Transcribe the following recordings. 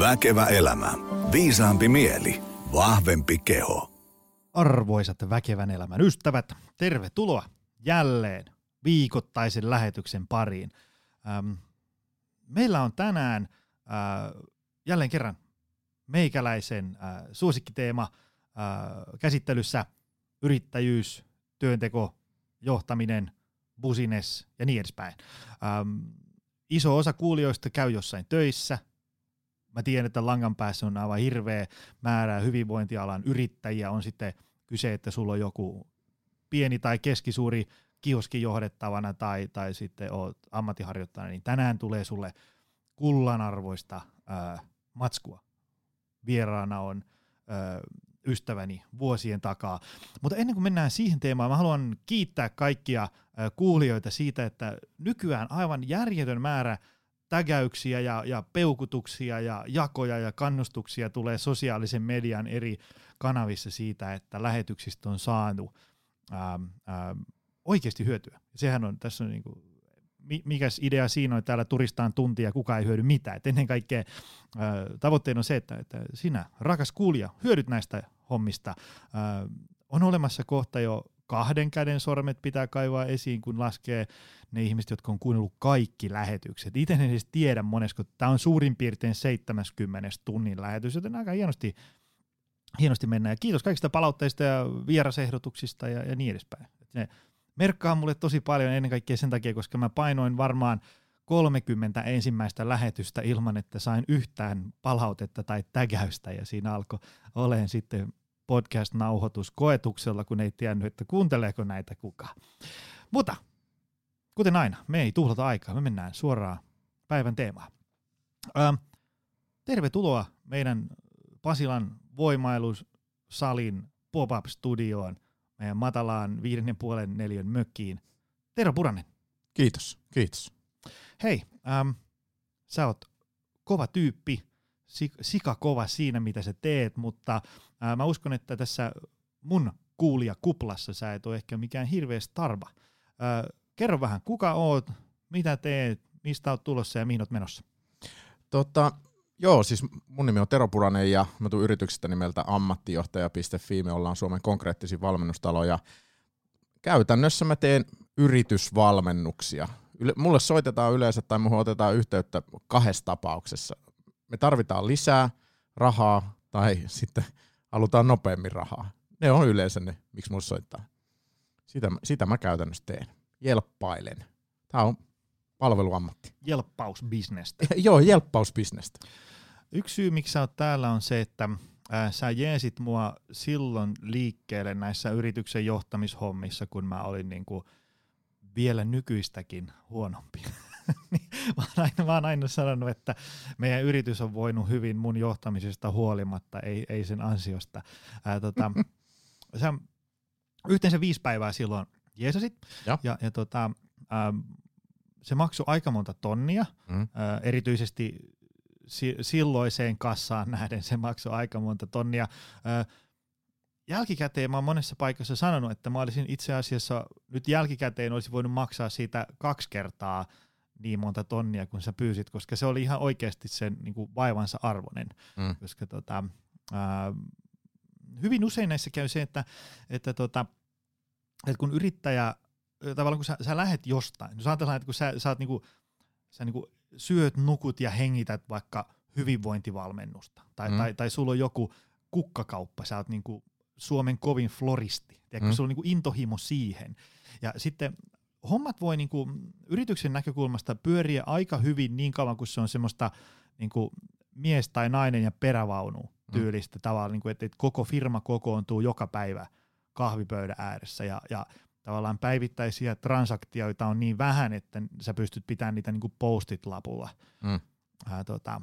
Väkevä elämä. Viisaampi mieli. Vahvempi keho. Arvoisat väkevän elämän ystävät, tervetuloa jälleen viikoittaisen lähetyksen pariin. Ähm, meillä on tänään äh, jälleen kerran meikäläisen äh, suosikkiteema äh, käsittelyssä yrittäjyys, työnteko, johtaminen, busines ja niin edespäin. Ähm, iso osa kuulijoista käy jossain töissä. Mä tiedän, että langan päässä on aivan hirveä määrä hyvinvointialan yrittäjiä. On sitten kyse, että sulla on joku pieni tai keskisuuri kioski johdettavana tai, tai sitten oot ammattiharjoittajana, niin tänään tulee sulle kullanarvoista ää, matskua. Vieraana on ää, ystäväni vuosien takaa. Mutta ennen kuin mennään siihen teemaan, mä haluan kiittää kaikkia ää, kuulijoita siitä, että nykyään aivan järjetön määrä tägäyksiä ja, ja peukutuksia ja jakoja ja kannustuksia tulee sosiaalisen median eri kanavissa siitä, että lähetyksistä on saanut ää, ää, oikeasti hyötyä. Sehän on, tässä on niin kuin, mikäs idea siinä on, että täällä turistaan tuntia, kuka ei hyödy mitään. Et ennen kaikkea ää, tavoitteena on se, että, että sinä, rakas kuulija, hyödyt näistä hommista. Ää, on olemassa kohta jo kahden käden sormet pitää kaivaa esiin, kun laskee ne ihmiset, jotka on kuunnellut kaikki lähetykset. Itse en edes tiedä monesko, tämä on suurin piirtein 70 tunnin lähetys, joten aika hienosti, hienosti mennään. Ja kiitos kaikista palautteista ja vierasehdotuksista ja, ja niin edespäin. Ne merkkaa mulle tosi paljon ennen kaikkea sen takia, koska mä painoin varmaan 30 ensimmäistä lähetystä ilman, että sain yhtään palautetta tai tägäystä ja siinä alkoi oleen sitten podcast-nauhoitus koetuksella, kun ei tiennyt, että kuunteleeko näitä kukaan. Mutta kuten aina, me ei tuhlata aikaa, me mennään suoraan päivän teemaan. Ö, tervetuloa meidän Pasilan voimailusalin pop-up-studioon, meidän matalaan viiden ja puolen neljän mökkiin. Tero Puranen. Kiitos, kiitos. Hei, ähm, sä oot kova tyyppi, sika kova siinä, mitä sä teet, mutta ää, mä uskon, että tässä mun kuulija kuplassa sä et ole ehkä mikään hirveä starba. Ää, kerro vähän, kuka oot, mitä teet, mistä oot tulossa ja mihin oot menossa? Tota, joo, siis mun nimi on Tero Puranen ja mä tuun yrityksestä nimeltä ammattijohtaja.fi. Me ollaan Suomen konkreettisin valmennustalo ja käytännössä mä teen yritysvalmennuksia. Mulle soitetaan yleensä tai muuhun otetaan yhteyttä kahdessa tapauksessa me tarvitaan lisää rahaa tai sitten halutaan nopeammin rahaa. Ne on yleensä ne, miksi mulla soittaa. Sitä, sitä mä käytännössä teen. Jelppailen. Tämä on palveluammatti. Jelppausbisnestä. Joo, jelppausbisnestä. Yksi syy, miksi sä oot täällä on se, että äh, sä jeesit mua silloin liikkeelle näissä yrityksen johtamishommissa, kun mä olin niinku vielä nykyistäkin huonompi. niin mä, oon aina, mä oon aina sanonut, että meidän yritys on voinut hyvin mun johtamisesta huolimatta, ei, ei sen ansiosta. Ää, tota, sä, yhteensä viisi päivää silloin jeesasit, ja, ja, ja tota, ää, se maksoi aika monta tonnia, mm. ää, erityisesti si- silloiseen kassaan nähden se maksoi aika monta tonnia. Ää, jälkikäteen mä oon monessa paikassa sanonut, että mä olisin itse asiassa nyt jälkikäteen olisi voinut maksaa siitä kaksi kertaa niin monta tonnia kuin sä pyysit, koska se oli ihan oikeasti sen niin kuin vaivansa arvoinen. Mm. Koska tota, ää, hyvin usein näissä käy se, että, että, tota, että kun yrittäjä, tavallaan kun sä, sä lähet jostain, jos ajatellaan, että kun sä, sä, oot niinku, sä niinku syöt, nukut ja hengität vaikka hyvinvointivalmennusta, tai, mm. tai, tai sulla on joku kukkakauppa, sä oot niinku Suomen kovin floristi, tiedätkö, mm. sulla on niinku intohimo siihen, ja sitten hommat voi niinku yrityksen näkökulmasta pyöriä aika hyvin niin kauan, kun se on semmoista niinku mies tai nainen ja perävaunu mm. tyylistä mm. tavallaan, niinku, että, että koko firma kokoontuu joka päivä kahvipöydän ääressä ja, ja tavallaan päivittäisiä transaktioita on niin vähän, että sä pystyt pitämään niitä niinku postit lapulla mm. ää, tota,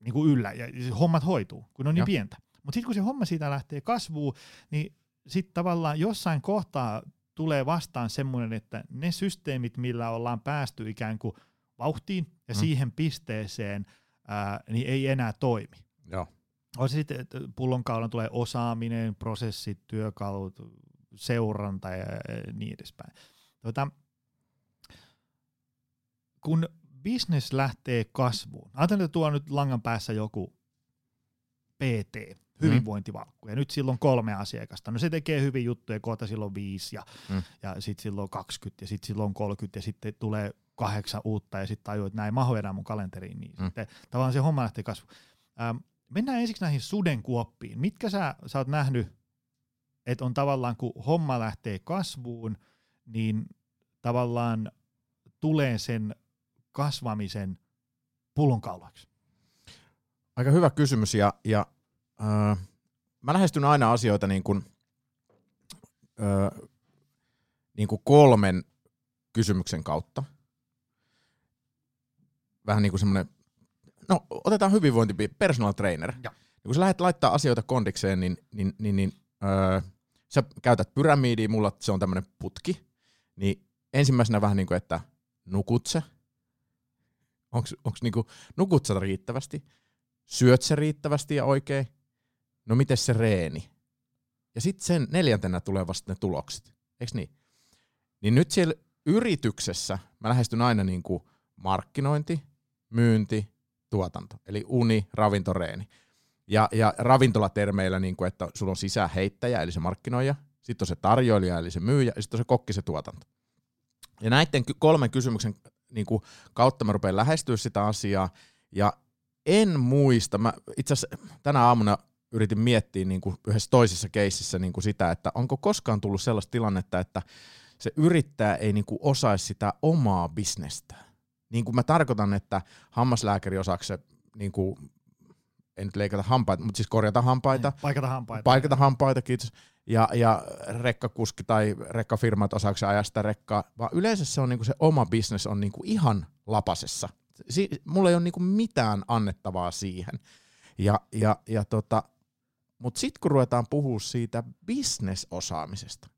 niinku yllä ja hommat hoituu, kun on niin ja. pientä. Mutta sitten kun se homma siitä lähtee kasvuun, niin sitten tavallaan jossain kohtaa tulee vastaan semmoinen, että ne systeemit, millä ollaan päästy ikään kuin vauhtiin ja mm. siihen pisteeseen, ää, niin ei enää toimi. Joo. On se sitten, että pullonkaulan tulee osaaminen, prosessit, työkalut, seuranta ja niin edespäin. Tuota, kun business lähtee kasvuun. Ajatellaan, että tuo nyt langan päässä joku PT, hyvinvointivalkku, ja nyt silloin kolme asiakasta. No se tekee hyvin juttuja, kohta silloin viisi, ja, Mm. ja sitten silloin 20, ja sitten silloin 30, ja sitten tulee kahdeksan uutta, ja sitten tajuu, että näin mahu enää mun kalenteriin. Niin Mm. sitten tavallaan se homma lähtee kasvuun. Ähm, mennään ensiksi näihin sudenkuoppiin. Mitkä sä, sä oot nähnyt, että on tavallaan, kun homma lähtee kasvuun, niin tavallaan tulee sen kasvamisen pullonkauloiksi? Aika hyvä kysymys ja, ja äh, mä lähestyn aina asioita niin kuin, äh, niin kuin kolmen kysymyksen kautta. Vähän niin kuin semmoinen, no otetaan hyvinvointi, personal trainer. Ja kun sä lähdet laittaa asioita kondikseen, niin, niin, niin, niin äh, sä käytät pyramidia, mulla se on tämmöinen putki, niin ensimmäisenä vähän niin kuin, että nukut sä? Onks niinku, nukut sä riittävästi? Syöt sä riittävästi ja oikein? No miten se reeni? Ja sitten sen neljäntenä tulee vasta ne tulokset, eikö niin? Niin nyt siellä yrityksessä mä lähestyn aina niin kuin markkinointi, myynti, tuotanto. Eli uni, ravinto, reeni. Ja, ja ravintolatermeillä, niin kuin, että sulla on sisäheittäjä, eli se markkinoija, sitten on se tarjoilija, eli se myyjä, ja sitten on se kokki, se tuotanto. Ja näiden kolmen kysymyksen niin kuin, kautta mä rupean lähestyä sitä asiaa, ja en muista, mä itse asiassa tänä aamuna yritin miettiä niin kuin yhdessä toisessa keississä niin kuin sitä, että onko koskaan tullut sellaista tilannetta, että se yrittäjä ei niin kuin osaisi sitä omaa bisnestä. Niin kuin mä tarkoitan, että hammaslääkäri osaako se, niin kuin, en nyt leikata hampaita, mutta siis korjata hampaita, Paikata hampaita. paikata hampaita, kiitos, ja, ja rekkakuski tai rekkafirmat osaako se ajaa sitä rekkaa, vaan yleensä se on niinku se oma bisnes on niinku ihan lapasessa. Si- mulla ei ole niinku mitään annettavaa siihen. Ja, ja, ja tota, mutta sitten kun ruvetaan puhua siitä bisnesosaamisesta,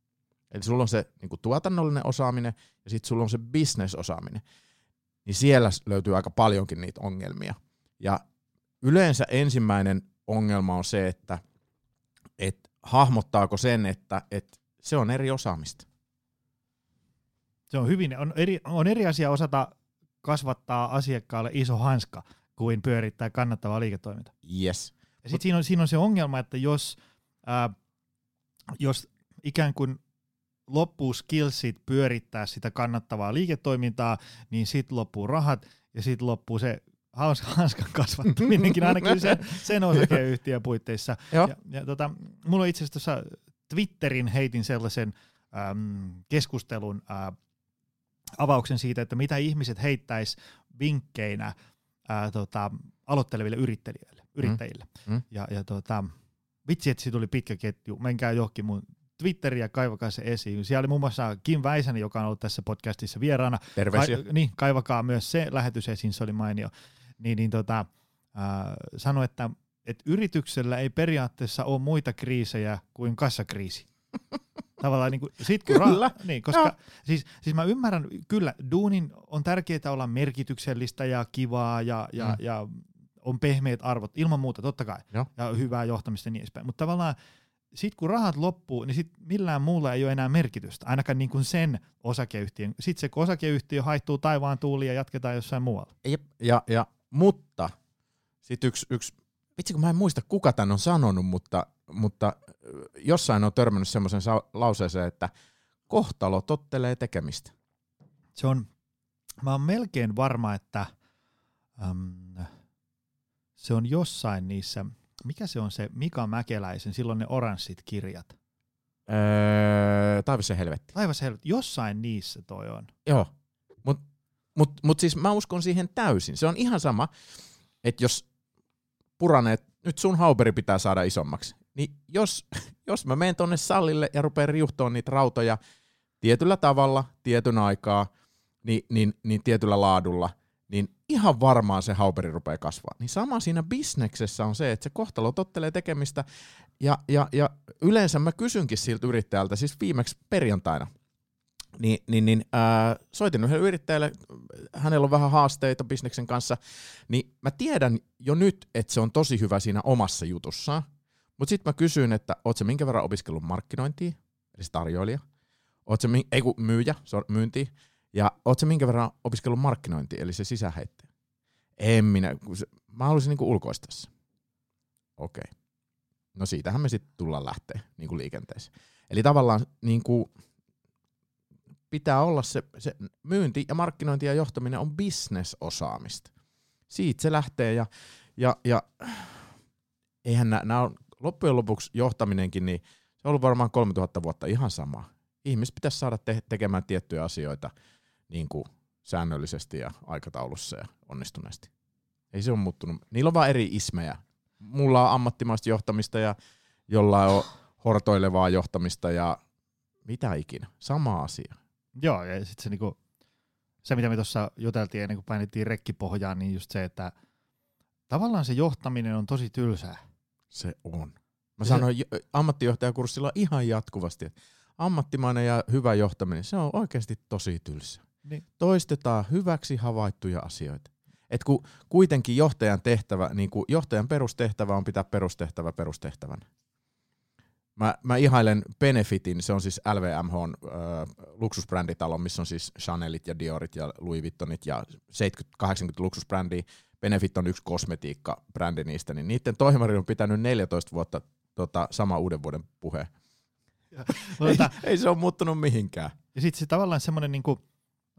eli sulla on se niinku tuotannollinen osaaminen ja sitten sulla on se bisnesosaaminen, niin siellä löytyy aika paljonkin niitä ongelmia. Ja yleensä ensimmäinen ongelma on se, että et hahmottaako sen, että et se on eri osaamista. Se on hyvin, on eri, on eri asia osata kasvattaa asiakkaalle iso hanska kuin pyörittää kannattavaa liiketoimintaa. Yes. Ja sitten siinä on, siinä on se ongelma, että jos, ää, jos ikään kuin loppuu skillsit pyörittää sitä kannattavaa liiketoimintaa, niin sitten loppuu rahat ja sitten loppuu se hanskan kasvattaminenkin ainakin sen, sen osakeyhtiön puitteissa. Joo. Ja, ja tota, mulla on itse asiassa Twitterin heitin sellaisen äm, keskustelun ää, avauksen siitä, että mitä ihmiset heittäis vinkkeinä ää, tota, aloitteleville yrittäjille. yrittäjille. Mm. Ja, ja tota, vitsi, että siitä tuli pitkä ketju. Menkää johonkin mun Twitteriä, kaivakaa se esiin. Siellä oli muun muassa Kim Väisänen, joka on ollut tässä podcastissa vieraana. Terveisiä. Kai, niin, kaivakaa myös se lähetys esiin, se oli mainio. Niin, niin tota, äh, sano, että, että yrityksellä ei periaatteessa ole muita kriisejä kuin kassakriisi. Tavallaan niin kuin, sit kun Kyllä. Ra- niin, koska Joo. siis, siis mä ymmärrän, kyllä, duunin on tärkeää olla merkityksellistä ja kivaa ja, ja, Mm. ja on pehmeät arvot, ilman muuta, totta kai, Joo. ja hyvää johtamista ja niin edespäin. Mutta tavallaan sitten kun rahat loppuu, niin sit millään muulla ei ole enää merkitystä, ainakaan niin kuin sen osakeyhtiön. Sitten se kun osakeyhtiö haihtuu taivaan tuuliin ja jatketaan jossain muualla. Jep. Ja, ja, mutta sitten yksi, yksi, vitsi kun mä en muista kuka tämän on sanonut, mutta, mutta jossain on törmännyt semmoisen lauseeseen, että kohtalo tottelee tekemistä. Se on, mä oon melkein varma, että äm, se on jossain niissä, mikä se on se Mika Mäkeläisen, silloin ne oranssit kirjat. Öö, taivas ja helvetti. Taivas helvetti, jossain niissä toi on. Joo, mutta mut, mut siis mä uskon siihen täysin. Se on ihan sama, että jos puraneet, nyt sun hauperi pitää saada isommaksi, niin jos, jos mä menen tonne sallille ja rupean riuhtoon niitä rautoja tietyllä tavalla, tietyn aikaa, niin, niin, niin tietyllä laadulla, niin ihan varmaan se hauperi rupeaa kasvaa. Niin sama siinä bisneksessä on se, että se kohtalo tottelee tekemistä, ja, ja, ja yleensä mä kysynkin siltä yrittäjältä, siis viimeksi perjantaina, niin, niin, niin ää, soitin yhdelle yrittäjälle, hänellä on vähän haasteita bisneksen kanssa, niin mä tiedän jo nyt, että se on tosi hyvä siinä omassa jutussaan, mutta sitten mä kysyin, että oot sä minkä verran opiskellut markkinointia, eli se tarjoilija, oot mi- ei kun myyjä, se myynti, Ja oot sä minkä verran opiskellut markkinointi, eli se sisäheittäjä? En minä, se, mä haluaisin niinku ulkoistaa se. Okei. No siitähän me sitten tullaan lähteä niinku liikenteeseen. Eli tavallaan niinku, pitää olla se, se myynti ja markkinointi ja johtaminen on bisnesosaamista. Siitä se lähtee ja, ja, ja eihän nämä on loppujen lopuksi johtaminenkin, niin se on ollut varmaan 3000 vuotta ihan sama. Ihmiset pitäisi saada te- tekemään tiettyjä asioita niin kuin säännöllisesti ja aikataulussa ja onnistuneesti. Ei se ole muuttunut. Niillä on vaan eri ismejä. Mulla on ammattimaista johtamista ja jolla on hortoilevaa johtamista ja mitä ikinä. Sama asia. Joo, ja sitten se, niinku, se, mitä me tuossa juteltiin ennen kuin painettiin rekkipohjaan, niin just se, että tavallaan se johtaminen on tosi tylsää. Se on. Mä sanoin jo- ammattijohtajakurssilla ihan jatkuvasti, että ammattimainen ja hyvä johtaminen, se on oikeasti tosi tylsä. Niin. Toistetaan hyväksi havaittuja asioita. Et kun kuitenkin johtajan tehtävä, niin kuin johtajan perustehtävä on pitää perustehtävä perustehtävän. Mä, mä ihailen Benefitin, se on siis LVMH on, äh, luksusbränditalo, missä on siis Chanelit ja Diorit ja Louis Vuittonit ja 70-80 luksusbrändiä. Benefit on yksi kosmetiikka-brändi niistä, niin niiden toimari on pitänyt 14 vuotta tota, sama uuden vuoden puhe. Ei, ei se ole muuttunut mihinkään. ja sitten se tavallaan semmoinen, niinku,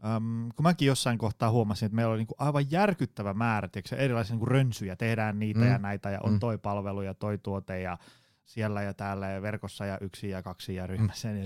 äm, kun mäkin jossain kohtaa huomasin, että meillä oli niinku aivan järkyttävä määrä tiedätkö, erilaisia niinku rönsyjä, tehdään niitä Mm. ja näitä, ja on Mm. toi palvelu ja toi tuote, ja siellä ja täällä ja verkossa ja yksi ja kaksi ja ryhmässä. Ja, ja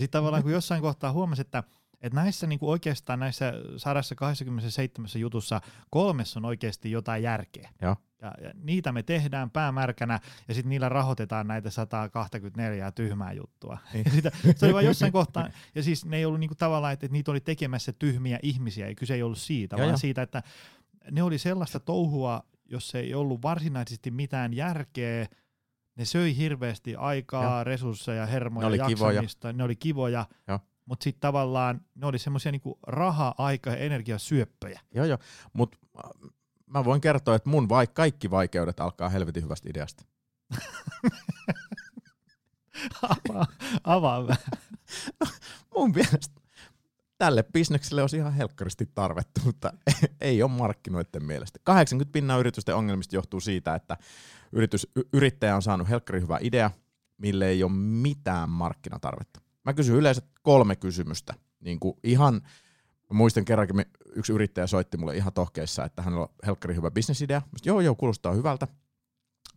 sitten tavallaan kun jossain kohtaa huomasi, että, että näissä niinku oikeastaan näissä 127 jutussa kolmessa on oikeasti jotain järkeä. Joo. Ja, ja niitä me tehdään päämärkänä ja sitten niillä rahoitetaan näitä 124 tyhmää juttua. Niin. Ja sitä, se oli vain jossain kohtaa, ja siis ne ei ollut niinku tavallaan, että, että niitä oli tekemässä tyhmiä ihmisiä, ja kyse ei ollut siitä, Joo, vaan joo. siitä, että ne oli sellaista touhua, jos ei ollut varsinaisesti mitään järkeä, ne söi hirveästi aikaa, Joo. resursseja, hermoja, Ne oli kivoja. jaksamista, ne oli kivoja, Joo. Mutta sitten tavallaan ne oli semmoisia niinku raha, aika ja energiasyöppöjä. Joo, joo. Mutta mä voin kertoa, että mun vaik- kaikki vaikeudet alkaa helvetin hyvästä ideasta. avaa, avaa vähän. Mun mielestä tälle bisnekselle olisi ihan helkkaristi tarvetta, mutta ei ole markkinoiden mielestä. 80 pinnan yritysten ongelmista johtuu siitä, että yritys, yrittäjä on saanut helkkari hyvä idea, mille ei ole mitään markkinatarvetta. Mä kysyn yleensä kolme kysymystä. Niin kuin ihan, muistan kerrankin, yksi yrittäjä soitti mulle ihan tohkeissa, että hänellä on helkkari hyvä bisnesidea. Mä joo, joo, kuulostaa hyvältä.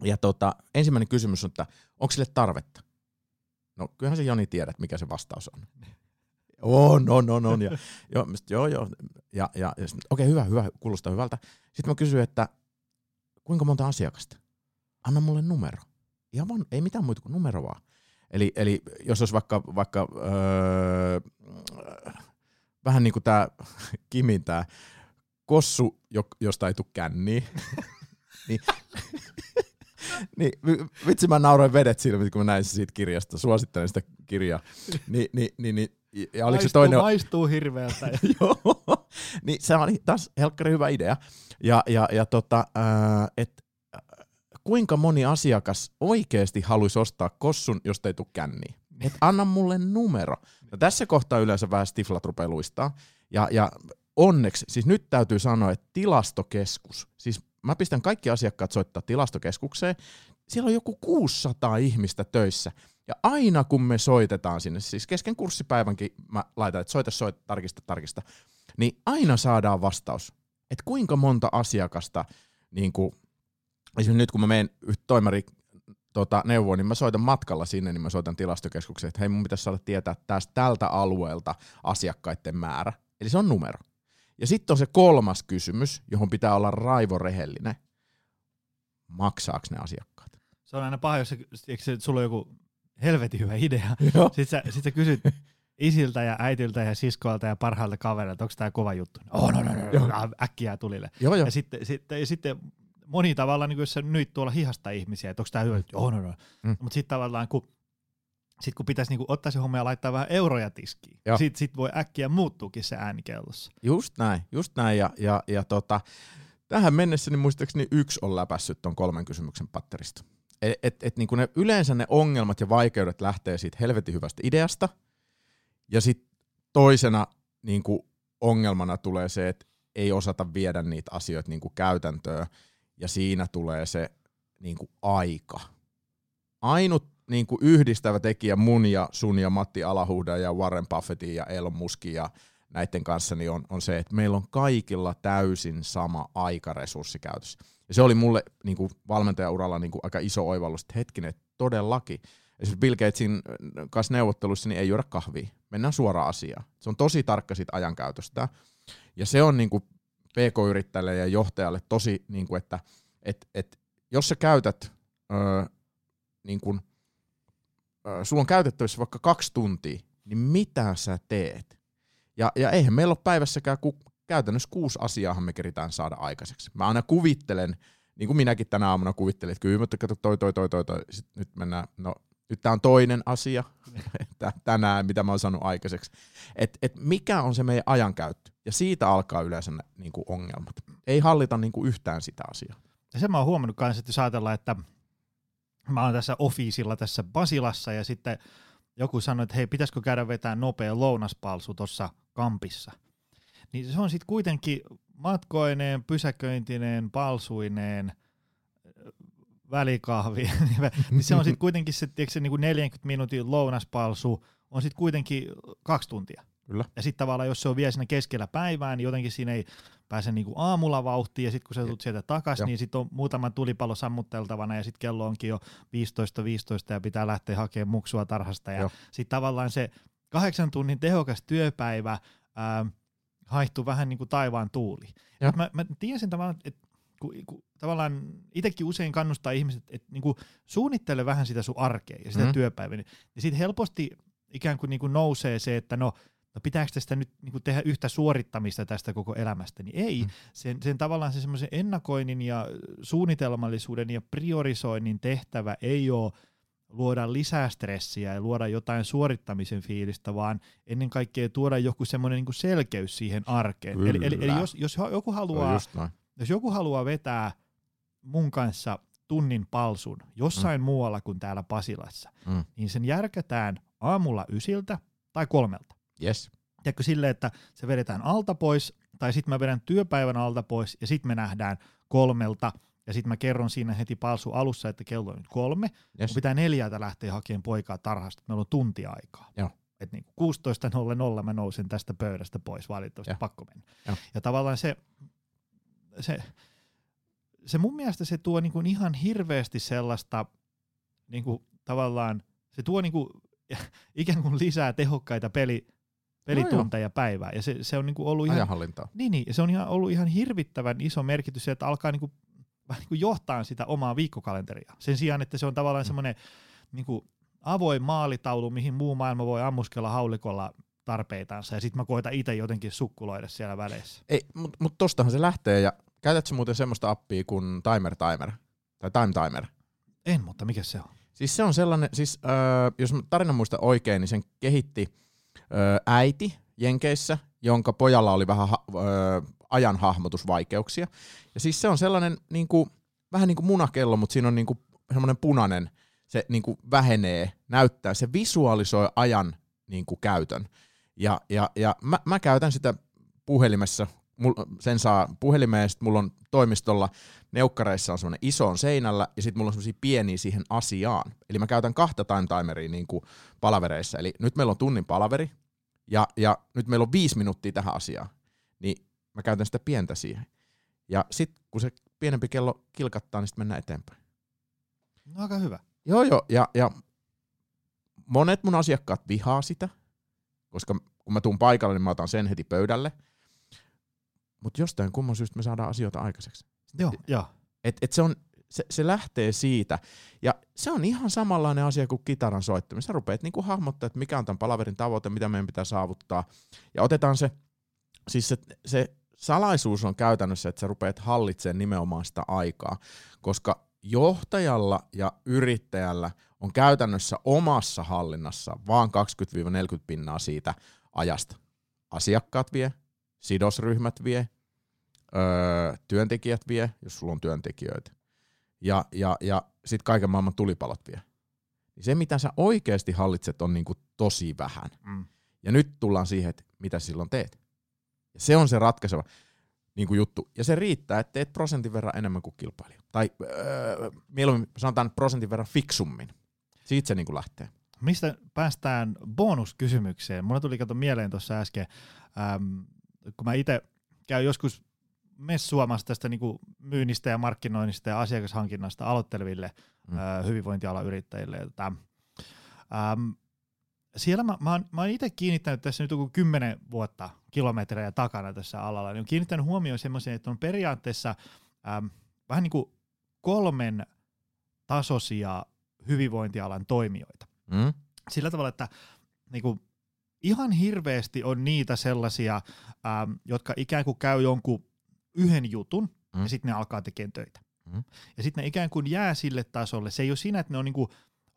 Ja tota, ensimmäinen kysymys on, että onko sille tarvetta? No kyllähän se Joni tiedät, mikä se vastaus on. On, on, on, on. Ja, mä sit, joo, joo. Ja, ja, ja okei, hyvä, hyvä, kuulostaa hyvältä. Sitten mä kysyin, että kuinka monta asiakasta? Anna mulle numero. Ihan vaan, ei mitään muuta kuin numero vaan. Eli, eli jos olisi vaikka, vaikka öö, vähän niin kuin tämä Kimin tämä kossu, jo- josta ei tule känniä, niin, niin vi- vitsi mä nauroin vedet silmät, kun mä näin siitä kirjasta. Suosittelen sitä kirjaa. Ni, ni, ni, ni, ja oliko se maistuu, toinen? maistuu hirveältä. Joo, niin se oli taas helkkari hyvä idea. Ja, ja, ja tota, ää, et, ää, kuinka moni asiakas oikeasti haluaisi ostaa kossun, josta ei tule känniä? Et anna mulle numero. No tässä kohtaa yleensä vähän stiflat rupeaa luistaa. Ja, ja onneksi, siis nyt täytyy sanoa, että tilastokeskus, siis mä pistän kaikki asiakkaat soittaa tilastokeskukseen, siellä on joku 600 ihmistä töissä. Ja aina kun me soitetaan sinne, siis kesken kurssipäivänkin mä laitan, että soita, soita, tarkista, tarkista, niin aina saadaan vastaus, että kuinka monta asiakasta, niin kuin, esimerkiksi nyt kun mä menen toimari tota, neuvoon, niin mä soitan matkalla sinne, niin mä soitan tilastokeskukseen, että hei mun pitäisi saada tietää tästä, tältä alueelta asiakkaiden määrä. Eli se on numero. Ja sitten on se kolmas kysymys, johon pitää olla raivorehellinen. Maksaako ne asiakkaat? Se on aina paha, jos se, sulla on joku helvetin hyvä idea. Joo. Sitten sä, sit sä kysyt isiltä ja äitiltä ja siskoilta ja parhailta kavereilta, onko tämä kova juttu. Oh, no, no, no, no, äkkiä tulille. Joo, joo. Ja sitten, sitten, sitten moni tavallaan, niin jos sä nyt tuolla hihasta ihmisiä, että onko tämä hyvä, joo, no, no. Mm. Mutta sitten tavallaan, kun, sit kun pitäisi niinku ottaa se homma ja laittaa vähän euroja tiskiin, sitten sit voi äkkiä muuttuukin se ääni kellossa. Just näin, just näin. Ja, ja, ja tota, tähän mennessä niin muistaakseni yksi on läpässyt ton kolmen kysymyksen patterista. Et, et, et niin ne, yleensä ne ongelmat ja vaikeudet lähtee siitä helvetin hyvästä ideasta, ja sitten toisena niin kuin ongelmana tulee se, että ei osata viedä niitä asioita niin kuin käytäntöön, ja siinä tulee se niin kuin aika. Ainut niin kuin yhdistävä tekijä mun ja sun ja Matti Alahuda ja Warren Buffettin ja Elon Muskin ja näiden kanssa niin on, on se, että meillä on kaikilla täysin sama aikaresurssi käytössä. Ja se oli mulle niin kuin valmentajauralla niin kuin aika iso oivallus, että hetkinen, todellakin. Esimerkiksi Bill Gatesin kanssa neuvottelussa niin ei juoda kahvia. Mennään suoraan asiaan. Se on tosi tarkka siitä ajankäytöstä. Ja se on niin kuin PK-yrittäjälle ja johtajalle tosi, niin kuin, että et, et, jos sä käytät, öö, niin kuin, öö, sulla on käytettävissä vaikka kaksi tuntia, niin mitä sä teet? Ja, ja eihän meillä ole päivässäkään, kun käytännössä kuusi asiaa me keritään saada aikaiseksi. Mä aina kuvittelen, niin kuin minäkin tänä aamuna kuvittelin, että kyllä että kato toi, toi, toi, toi, toi. Sitten nyt mennään, no nyt tämä on toinen asia tänään, mitä mä oon saanut aikaiseksi. Et, et mikä on se meidän ajankäyttö? Ja siitä alkaa yleensä ne niin kuin ongelmat. Ei hallita niin kuin yhtään sitä asiaa. Ja sen mä oon huomannut kanssa, että jos ajatellaan, että mä oon tässä officeilla tässä Basilassa ja sitten joku sanoi, että hei, pitäisikö käydä vetää nopea lounaspalsu tuossa kampissa. Niin se on sitten kuitenkin matkoineen, pysäköintineen, palsuineen, välikahvi, niin se on sitten kuitenkin se, tiedätkö, se niin kuin 40 minuutin lounaspalsu, on sitten kuitenkin kaksi tuntia. Kyllä. Ja sitten tavallaan, jos se on vielä siinä keskellä päivää, niin jotenkin siinä ei pääse niinku aamulla vauhtiin, ja sitten kun sä tulet sieltä takaisin, niin sitten on muutama tulipallo sammutteltavana, ja sitten kello onkin jo 15.15, 15, ja pitää lähteä hakemaan muksua tarhasta, ja sitten tavallaan se kahdeksan tunnin tehokas työpäivä ää, haihtuu vähän niin kuin taivaan tuuli. Mä, mä tiesin tavallaan, että kun, kun tavallaan itsekin usein kannustaa ihmiset, että niinku suunnittele vähän sitä sun arkea ja sitä mm-hmm. työpäivää, niin sitten helposti ikään kuin niinku nousee se, että no no pitääkö tästä nyt niin tehdä yhtä suorittamista tästä koko elämästä, niin ei. Mm. Sen, sen tavallaan se semmoisen ennakoinnin ja suunnitelmallisuuden ja priorisoinnin tehtävä ei ole luoda lisää stressiä ja luoda jotain suorittamisen fiilistä, vaan ennen kaikkea tuoda joku semmoinen niin selkeys siihen arkeen. Kyllä. Eli, eli, eli jos, jos, joku haluaa, jos joku haluaa vetää mun kanssa tunnin palsun jossain mm. muualla kuin täällä Pasilassa, mm. niin sen järkätään aamulla ysiltä tai kolmelta. Yes. Tiedätkö silleen, että se vedetään alta pois, tai sitten mä vedän työpäivän alta pois, ja sitten me nähdään kolmelta, ja sitten mä kerron siinä heti palsu alussa, että kello on nyt kolme. Yes. Mun pitää neljältä lähteä hakemaan poikaa tarhasta. Meillä on tunti aikaa. Joo. Et niin 16.00 mä nousen tästä pöydästä pois, valitettavasti ja. pakko mennä. Ja. ja tavallaan se, se, se mun mielestä se tuo niinku ihan hirveästi sellaista, niinku, tavallaan, se tuo niinku, ikään kuin lisää tehokkaita peli, pelitunteja no päivää. Ja se, se on niinku ollut ihan, Niin, niin, se on ihan ollut ihan hirvittävän iso merkitys se, että alkaa niinku, vähän niinku johtaa sitä omaa viikkokalenteria. Sen sijaan, että se on tavallaan mm. semmoinen niinku avoin maalitaulu, mihin muu maailma voi ammuskella haulikolla tarpeitansa, ja sitten mä koitan itse jotenkin sukkuloida siellä väleissä. Ei, mutta mut tostahan se lähtee, ja käytätkö muuten semmoista appia kuin Timer Timer, tai Time Timer? En, mutta mikä se on? Siis se on sellainen, siis äh, jos tarinan muista oikein, niin sen kehitti äiti Jenkeissä, jonka pojalla oli vähän ha, ö, ajan hahmotusvaikeuksia. Ja siis se on sellainen niin kuin, vähän niin kuin munakello, mutta siinä on niin kuin semmoinen punainen, se niin kuin vähenee, näyttää, se visualisoi ajan niin kuin käytön. Ja, ja, ja mä, mä käytän sitä puhelimessa, mul, sen saa puhelimeen, ja mulla on toimistolla neukkareissa on semmoinen iso on seinällä, ja sitten mulla on semmoisia pieniä siihen asiaan. Eli mä käytän kahta time timeria niin kuin palavereissa. Eli nyt meillä on tunnin palaveri, ja, ja nyt meillä on viisi minuuttia tähän asiaan. Niin mä käytän sitä pientä siihen. Ja sitten kun se pienempi kello kilkattaa, niin sitten mennään eteenpäin. No aika hyvä. Joo, joo. Ja, ja monet mun asiakkaat vihaa sitä, koska kun mä tuun paikalle, niin mä otan sen heti pöydälle. Mutta jostain kumman syystä me saadaan asioita aikaiseksi. Joo, joo. Et, et se, on, se, se lähtee siitä. Ja se on ihan samanlainen asia kuin kitaran soittaminen. Sä rupeat niinku hahmottaa, että mikä on tämän palaverin tavoite, mitä meidän pitää saavuttaa. Ja otetaan se, siis se, se salaisuus on käytännössä, että sä rupeat hallitsemaan nimenomaan sitä aikaa, koska johtajalla ja yrittäjällä on käytännössä omassa hallinnassa vaan 20-40 pinnaa siitä ajasta. Asiakkaat vie, sidosryhmät vie, öö, työntekijät vie, jos sulla on työntekijöitä, ja, ja, ja sitten kaiken maailman tulipalot vie. Niin se, mitä sä oikeasti hallitset, on niinku tosi vähän. Mm. Ja nyt tullaan siihen, että mitä silloin teet. Ja se on se ratkaiseva niin kuin juttu. Ja se riittää, että teet prosentin verran enemmän kuin kilpailija. Tai öö, mieluummin sanotaan prosentin verran fiksummin. Siitä se niin kuin lähtee. Mistä päästään bonuskysymykseen? Mulla tuli kato mieleen tuossa äsken, kun mä itse käyn joskus messuamassa tästä niin kuin myynnistä ja markkinoinnista ja asiakashankinnasta aloitteleville mm. ä, hyvinvointialan yrittäjille. Että, äm, siellä mä, mä, oon, mä oon itse kiinnittänyt tässä nyt joku kymmenen vuotta kilometrejä takana tässä alalla, niin on kiinnittänyt huomioon semmoiseen, että on periaatteessa äm, vähän niin kuin kolmen tasoisia hyvinvointialan toimijoita. Mm? Sillä tavalla, että niin kuin, ihan hirveästi on niitä sellaisia, äm, jotka ikään kuin käy jonkun yhden jutun, mm. ja sitten ne alkaa tekemään töitä. Mm. Ja sitten ne ikään kuin jää sille tasolle. Se ei ole siinä, että ne on niin kuin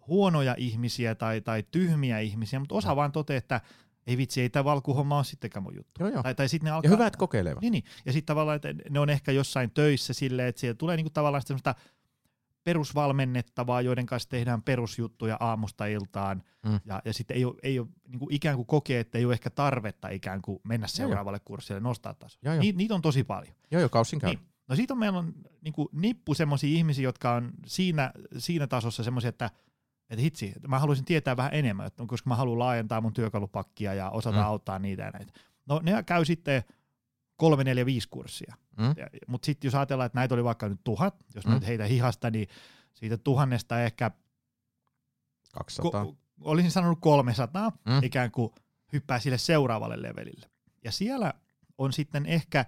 huonoja ihmisiä tai, tai tyhmiä ihmisiä, mutta osa mm. vaan toteaa, että ei vitsi, ei tämä valkuhomma ole sittenkään mun juttu. Joo, joo. Tai, tai sit ne alkaa, Ja hyvä, että kokeilevat. Niin, niin. Ja sitten tavallaan, että ne on ehkä jossain töissä silleen, että siellä tulee niinku tavallaan semmoista perusvalmennettavaa, joiden kanssa tehdään perusjuttuja aamusta iltaan, Mm. ja, ja sitten ei ole, ei ole niin kuin ikään kuin kokee, että ei ole ehkä tarvetta ikään kuin mennä seuraavalle kurssille, nostaa taso. Joo, joo. Ni, niitä on tosi paljon. Joo, joo, kausin käy. Niin. No siitä on meillä on niin kuin nippu semmoisia ihmisiä, jotka on siinä, siinä tasossa semmoisia, että että hitsi, mä haluaisin tietää vähän enemmän, että koska mä haluan laajentaa mun työkalupakkia ja osata mm. auttaa niitä ja näitä. No ne käy sitten kolme, neljä, viisi kurssia. Mm? Mutta sitten jos ajatellaan, että näitä oli vaikka nyt tuhat, jos Mm. nyt heitä hihasta, niin siitä tuhannesta ehkä, 200. ko, olisin sanonut 300, Mm. mm. ikään kuin hyppää sille seuraavalle levelille. Ja siellä on sitten ehkä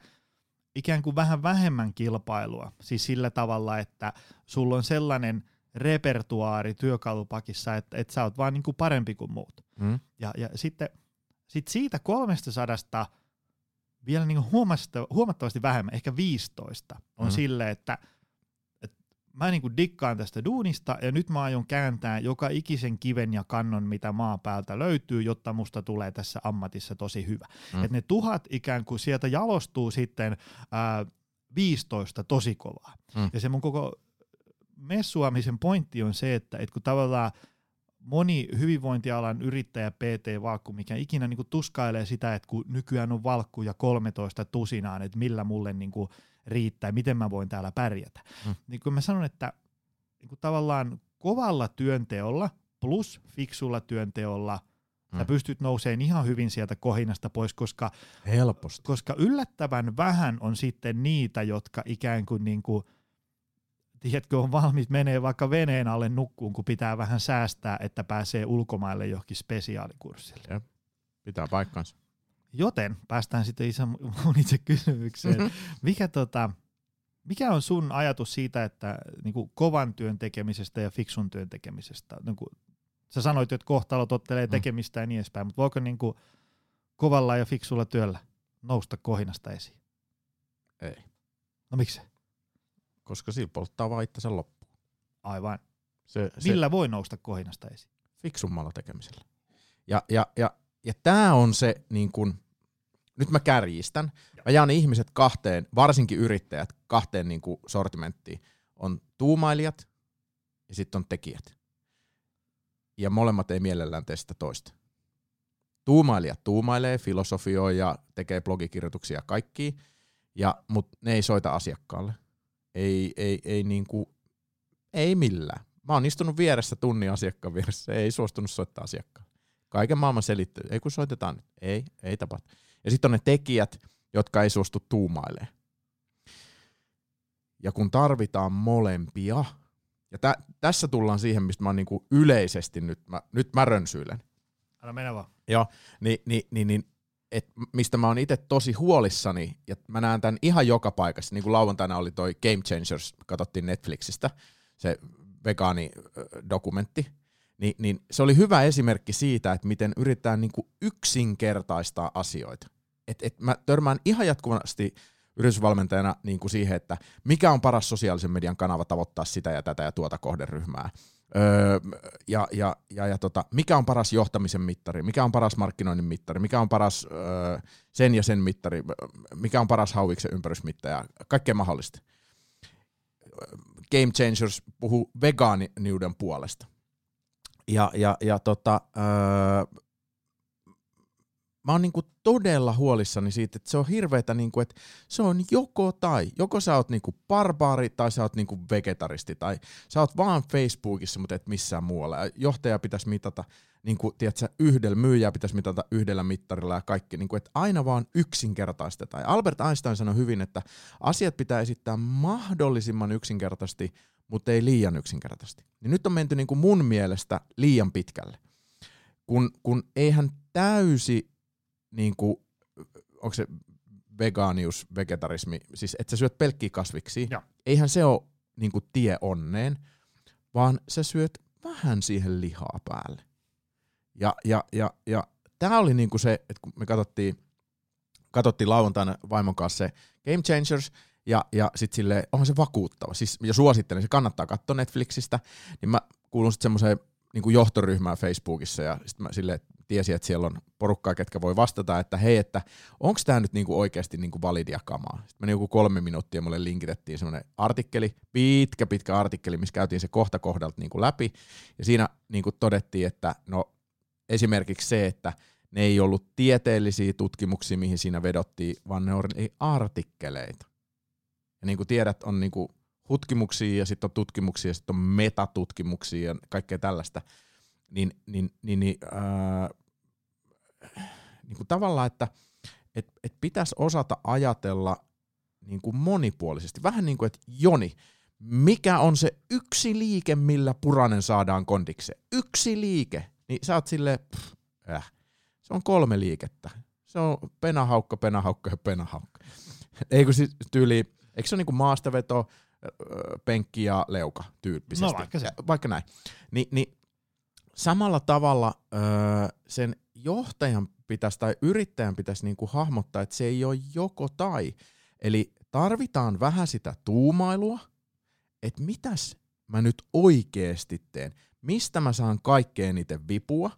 ikään kuin vähän vähemmän kilpailua, siis sillä tavalla, että sulla on sellainen repertuaari työkalupakissa, että, että sä oot vaan niin kuin parempi kuin muut. Mm? Ja, ja sitten sit siitä 300 vielä niin huomattavasti vähemmän, ehkä 15, on Mm. sille, että, että mä niin kuin dikkaan tästä duunista ja nyt mä aion kääntää joka ikisen kiven ja kannon, mitä maa päältä löytyy, jotta musta tulee tässä ammatissa tosi hyvä. Mm. Että ne tuhat ikään kuin sieltä jalostuu sitten ää, 15 tosi kovaa. Mm. Ja se mun koko messuamisen pointti on se, että, että kun tavallaan moni hyvinvointialan yrittäjä PT Valkku, mikä ikinä niin kuin tuskailee sitä, että kun nykyään on valkkuja 13 tusinaan, että millä mulle niin kuin riittää, miten mä voin täällä pärjätä. Mm. Niin kun mä sanon, että niin kuin tavallaan kovalla työnteolla plus fiksulla työnteolla mm. sä pystyt nousemaan ihan hyvin sieltä kohinasta pois, koska Helposti. koska yllättävän vähän on sitten niitä, jotka ikään kuin, niin kuin tiedätkö, on valmis menee vaikka veneen alle nukkuun, kun pitää vähän säästää, että pääsee ulkomaille johonkin spesiaalikurssille. Pitää paikkansa. Joten päästään sitten isä mun itse kysymykseen. Mikä, tota, mikä on sun ajatus siitä, että niin kuin kovan työn tekemisestä ja fiksun työn tekemisestä? Niin kuin, sä sanoit, että kohtalo tottelee Mm. tekemistä ja niin edespäin, mutta voiko niin kuin kovalla ja fiksulla työllä nousta kohinasta esiin? Ei. No miksi? Koska sillä polttaa vaan itsensä loppuun. Aivan. Se, se Millä voi nousta kohinasta esiin? fiksummalla tekemisellä. Ja, ja, ja, ja tämä on se, niin kun, nyt mä kärjistän, mä jaan ihmiset kahteen, varsinkin yrittäjät, kahteen niin sortimenttiin. On tuumailijat ja sitten on tekijät. Ja molemmat ei mielellään tee sitä toista. Tuumailijat tuumailee, filosofioi ja tekee blogikirjoituksia kaikki, ja, mutta ne ei soita asiakkaalle. Ei, ei, ei, niin kuin, ei millään. Mä oon istunut vieressä tunnin asiakkaan vieressä, ei suostunut soittaa asiakkaalle. Kaiken maailman selittely. Ei kun soitetaan nyt. Ei, ei tapahdu. Ja sitten on ne tekijät, jotka ei suostu tuumailemaan. Ja kun tarvitaan molempia, ja tä, tässä tullaan siihen, mistä mä oon niinku yleisesti nyt, mä, nyt mä rönsyilen, Anna mennä vaan. Joo, niin, niin, niin, niin et mistä mä oon itse tosi huolissani, ja mä näen tämän ihan joka paikassa, niin kuin lauantaina oli toi Game Changers, katsottiin Netflixistä, se vegaani-dokumentti, niin, niin se oli hyvä esimerkki siitä, että miten yritetään niin kuin yksinkertaistaa asioita. Et, et mä törmään ihan jatkuvasti yritysvalmentajana niin kuin siihen, että mikä on paras sosiaalisen median kanava tavoittaa sitä ja tätä ja tuota kohderyhmää. Öö, ja, ja, ja, ja tota, mikä on paras johtamisen mittari, mikä on paras markkinoinnin mittari, mikä on paras öö, sen ja sen mittari, mikä on paras hauiksen ympärysmittaja, kaikkea mahdollista. Game Changers puhuu vegaaniuden puolesta. Ja, ja, ja tota, öö, mä oon niinku todella huolissani siitä, että se on hirveetä, niinku, että se on joko tai. Joko sä oot niinku barbaari tai sä oot niinku vegetaristi tai sä oot vaan Facebookissa, mutta et missään muualla. Ja johtaja pitäisi mitata, niinku, tiedätkö, yhdellä myyjää pitäisi mitata yhdellä mittarilla ja kaikki. Niinku, että aina vaan yksinkertaistetaan. Albert Einstein sanoi hyvin, että asiat pitää esittää mahdollisimman yksinkertaisesti, mutta ei liian yksinkertaisesti. Niin nyt on menty niinku mun mielestä liian pitkälle. Kun, kun eihän täysi niin kuin, onko se vegaanius, vegetarismi, siis että sä syöt pelkkiä kasviksi, Joo. eihän se ole niin kuin tie onneen, vaan sä syöt vähän siihen lihaa päälle. Ja, ja, ja, ja tämä oli niin kuin se, että kun me katsottiin, katsottiin lauantaina vaimon kanssa se Game Changers, ja, ja sitten sille onhan se vakuuttava, siis, ja suosittelen, se kannattaa katsoa Netflixistä, niin mä kuulun sitten semmoiseen niin johtoryhmään Facebookissa, ja sitten mä sille tiesin, että siellä on porukkaa, ketkä voi vastata, että hei, että onko tämä nyt niinku oikeasti niinku validia kamaa. Sitten meni joku kolme minuuttia mulle linkitettiin semmoinen artikkeli, pitkä pitkä artikkeli, missä käytiin se kohta kohdalta niinku läpi, ja siinä niinku todettiin, että no esimerkiksi se, että ne ei ollut tieteellisiä tutkimuksia, mihin siinä vedottiin, vaan ne oli artikkeleita. Ja niin kuin tiedät, on niin kuin tutkimuksia ja sitten on tutkimuksia ja sitten on metatutkimuksia ja kaikkea tällaista. Niin, niin, niin, niin, ää, niin kuin tavallaan, että et, et pitäisi osata ajatella niin kuin monipuolisesti. Vähän niin kuin, että Joni, mikä on se yksi liike, millä puranen saadaan kondikseen? Yksi liike. Niin sä oot silleen, pff, äh. se on kolme liikettä. Se on penahaukka, penahaukka ja penahaukka. Ei kun siis tyyli, eikö se ole niinku maastaveto, öö, penkki ja leuka tyyppisesti? No vaikka se. Vaikka näin. Ni, niin samalla tavalla öö, sen johtajan pitäisi tai yrittäjän pitäisi niinku hahmottaa, että se ei ole joko tai. Eli tarvitaan vähän sitä tuumailua, että mitäs mä nyt oikeasti teen, mistä mä saan kaikkein eniten vipua,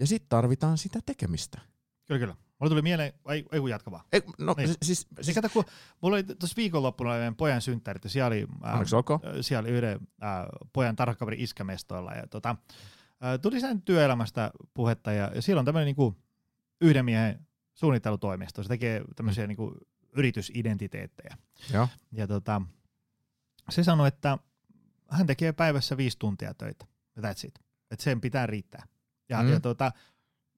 ja sitten tarvitaan sitä tekemistä. Kyllä, kyllä. Mulla tuli mieleen, ei, ei kun jatka vaan. Ei, no Niin. niin. siis, Siis siis kato, kun mulla oli tuossa viikonloppuna meidän pojan synttärit, ja siellä oli, olkoon. siellä oli yhden ää, pojan tarhakaveri iskämestoilla, ja tota, tuli sen työelämästä puhetta, ja, ja siellä on tämmöinen niinku yhden miehen suunnittelutoimisto, se tekee tämmöisiä Mm. niinku yritysidentiteettejä. Joo. Ja tota, se sanoi, että hän tekee päivässä viisi tuntia töitä, ja that's it. Että sen pitää riittää. Ja, mm. ja tota,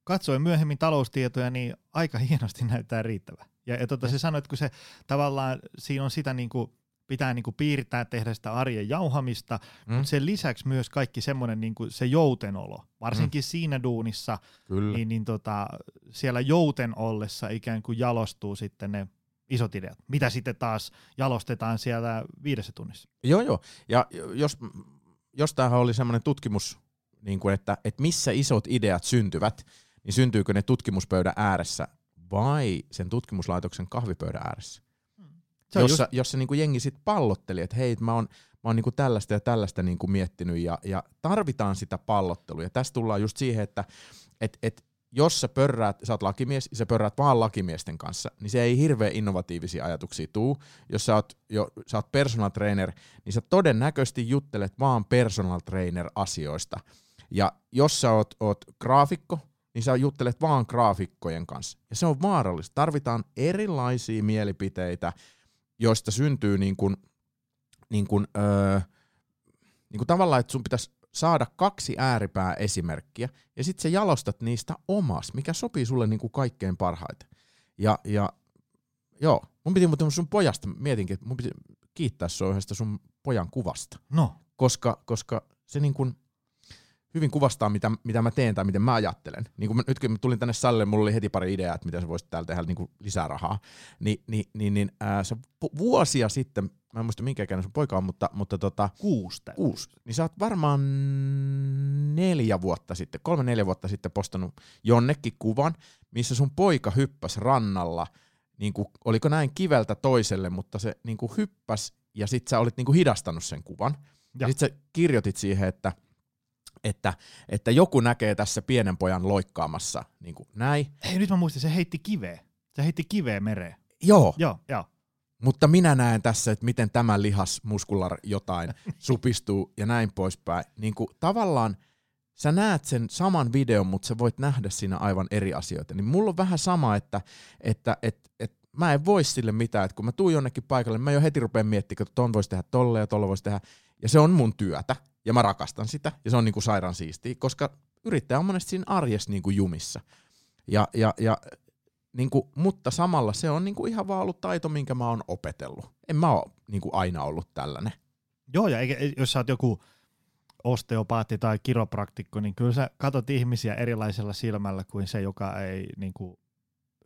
katsoin myöhemmin taloustietoja, niin aika hienosti näyttää riittävä. Ja, ja tota, se sanoi, että kun se tavallaan siinä on sitä niin kuin, pitää niin kuin piirtää, tehdä sitä arjen jauhamista, Mm, mutta sen lisäksi myös kaikki semmoinen niin kuin se joutenolo, varsinkin mm. siinä duunissa, kyllä. niin, niin tota, siellä jouten ollessa ikään kuin jalostuu sitten ne isot ideat, mitä sitten taas jalostetaan siellä viidessä tunnissa. Joo, joo. Ja jos, jos tämähän oli semmoinen tutkimus, niin kuin että, että missä isot ideat syntyvät, niin syntyykö ne tutkimuspöydän ääressä vai sen tutkimuslaitoksen kahvipöydän ääressä? Se jossa, just, jossa niin kuin jengi sitten pallotteli, että hei, mä oon, mä oon niin kuin tällaista ja tällaista niin kuin miettinyt ja, ja tarvitaan sitä pallottelua. Ja tässä tullaan just siihen, että et, et, jos sä pörräät, sä oot lakimies ja sä pörräät vaan lakimiesten kanssa, niin se ei hirveän innovatiivisia ajatuksia tuu. Jos sä oot, jo, sä oot personal trainer, niin sä todennäköisesti juttelet vaan personal trainer asioista. Ja jos sä oot, oot graafikko, niin sä juttelet vaan graafikkojen kanssa. Ja se on vaarallista. Tarvitaan erilaisia mielipiteitä, joista syntyy niin kuin, niin kuin, öö, niin kuin tavallaan, että sun pitäisi saada kaksi ääripää esimerkkiä, ja sitten sä jalostat niistä omas, mikä sopii sulle niin kuin kaikkein parhaiten. Ja, ja joo, mun piti muuten sun pojasta, mietinkin, että mun piti kiittää sua yhdestä sun pojan kuvasta, no, koska, koska se niin kuin hyvin kuvastaa, mitä, mitä mä teen tai miten mä ajattelen. Niin kuin mä, nyt kun mä tulin tänne salille, mulla oli heti pari ideaa, että miten sä voisit täällä tehdä niin lisää rahaa. Ni, niin, niin, niin ää, pu- vuosia sitten, mä en muista minkä ikäinen sun poika on, mutta, mutta tota, kuusi kuusi, niin sä oot varmaan neljä vuotta sitten, kolme neljä vuotta sitten postannut jonnekin kuvan, missä sun poika hyppäs rannalla, niin kuin, oliko näin kiveltä toiselle, mutta se niin kuin hyppäs ja sit sä olit niin kuin hidastanut sen kuvan. Ja, Ja. ja sit sä kirjoitit siihen, että, että, että joku näkee tässä pienen pojan loikkaamassa niin kuin näin. Hei, nyt mä muistin, se heitti kiveä. Se heitti kiveä mereen. Joo, Joo, joo. mutta minä näen tässä, että miten tämä lihas muskular jotain supistuu ja näin poispäin. Niin kuin tavallaan sä näet sen saman videon, mutta sä voit nähdä siinä aivan eri asioita. Niin mulla on vähän sama, että, että et, et mä en voi sille mitään, että kun mä tuun jonnekin paikalle, mä jo heti rupean miettimään, että ton voisi tehdä tolle ja tolle voisi tehdä. Ja se on mun työtä, ja mä rakastan sitä, ja se on niinku sairaan siistiä, koska yrittäjä on monesti siinä arjessa niinku jumissa. Ja, ja, ja niinku, mutta samalla se on niinku ihan vaan ollut taito, minkä mä oon opetellut. En mä oo niinku aina ollut tällainen. Joo, ja eikä, jos sä oot joku osteopaatti tai kiropraktikko, niin kyllä sä katot ihmisiä erilaisella silmällä kuin se, joka ei niin kuin,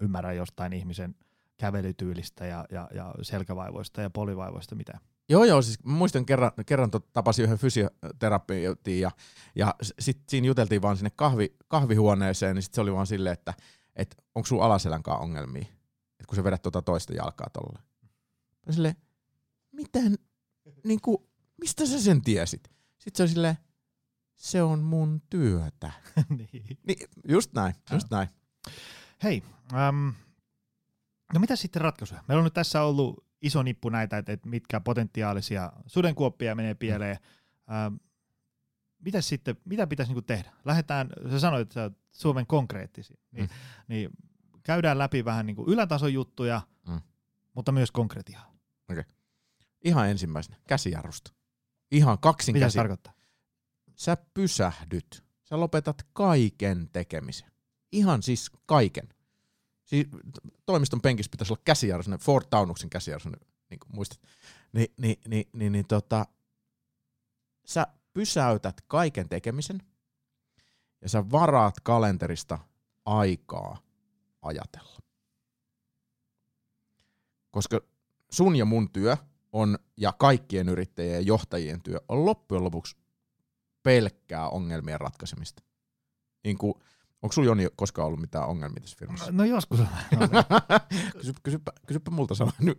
ymmärrä jostain ihmisen kävelytyylistä ja, ja, ja selkävaivoista ja polivaivoista mitään. Joo, joo, siis muistan kerran, kerran tapasin yhden fysioterapeutin ja, ja sitten siinä juteltiin vaan sinne kahvi, kahvihuoneeseen, niin sitten se oli vaan silleen, että et, onko sulla alaselän kanssa ongelmia, että kun sä vedät tuota toista jalkaa tolle. Mä silleen, miten, niin kuin, mistä sä sen tiesit? Sitten se on silleen, se on mun työtä. niin. Niin, just näin, just näin. Hei, äm, no mitä sitten ratkaisuja? Meillä on nyt tässä ollut iso nippu näitä, että, että mitkä potentiaalisia sudenkuoppia menee pieleen. Ähm, mitä sitten, mitä pitäisi niinku tehdä? Lähdetään, sä sanoit, että sä oot Suomen konkreettisia, niin, Mm. niin käydään läpi vähän niinku ylätason juttuja, Mm. mutta myös konkretiaa. Ihan ensimmäisenä, käsijarrusta. Ihan kaksin Mitä se käsi. tarkoittaa? Sä pysähdyt. Sä lopetat kaiken tekemisen. Ihan siis kaiken. Siis toimiston penkissä pitäisi olla käsijarru, sellainen Ford Taunuksen käsijarru, niin kuin muistat. Ni, ni, ni, ni, niin tota, sä pysäytät kaiken tekemisen ja sä varaat kalenterista aikaa ajatella. Koska sun ja mun työ on, ja kaikkien yrittäjien ja johtajien työ on loppujen lopuksi pelkkää ongelmien ratkaisemista. Niin kuin, onko sulla Joni koskaan ollut mitään ongelmia tässä firmassa? No joskus on. kysy, kysypä, kysypä multa sama nyt.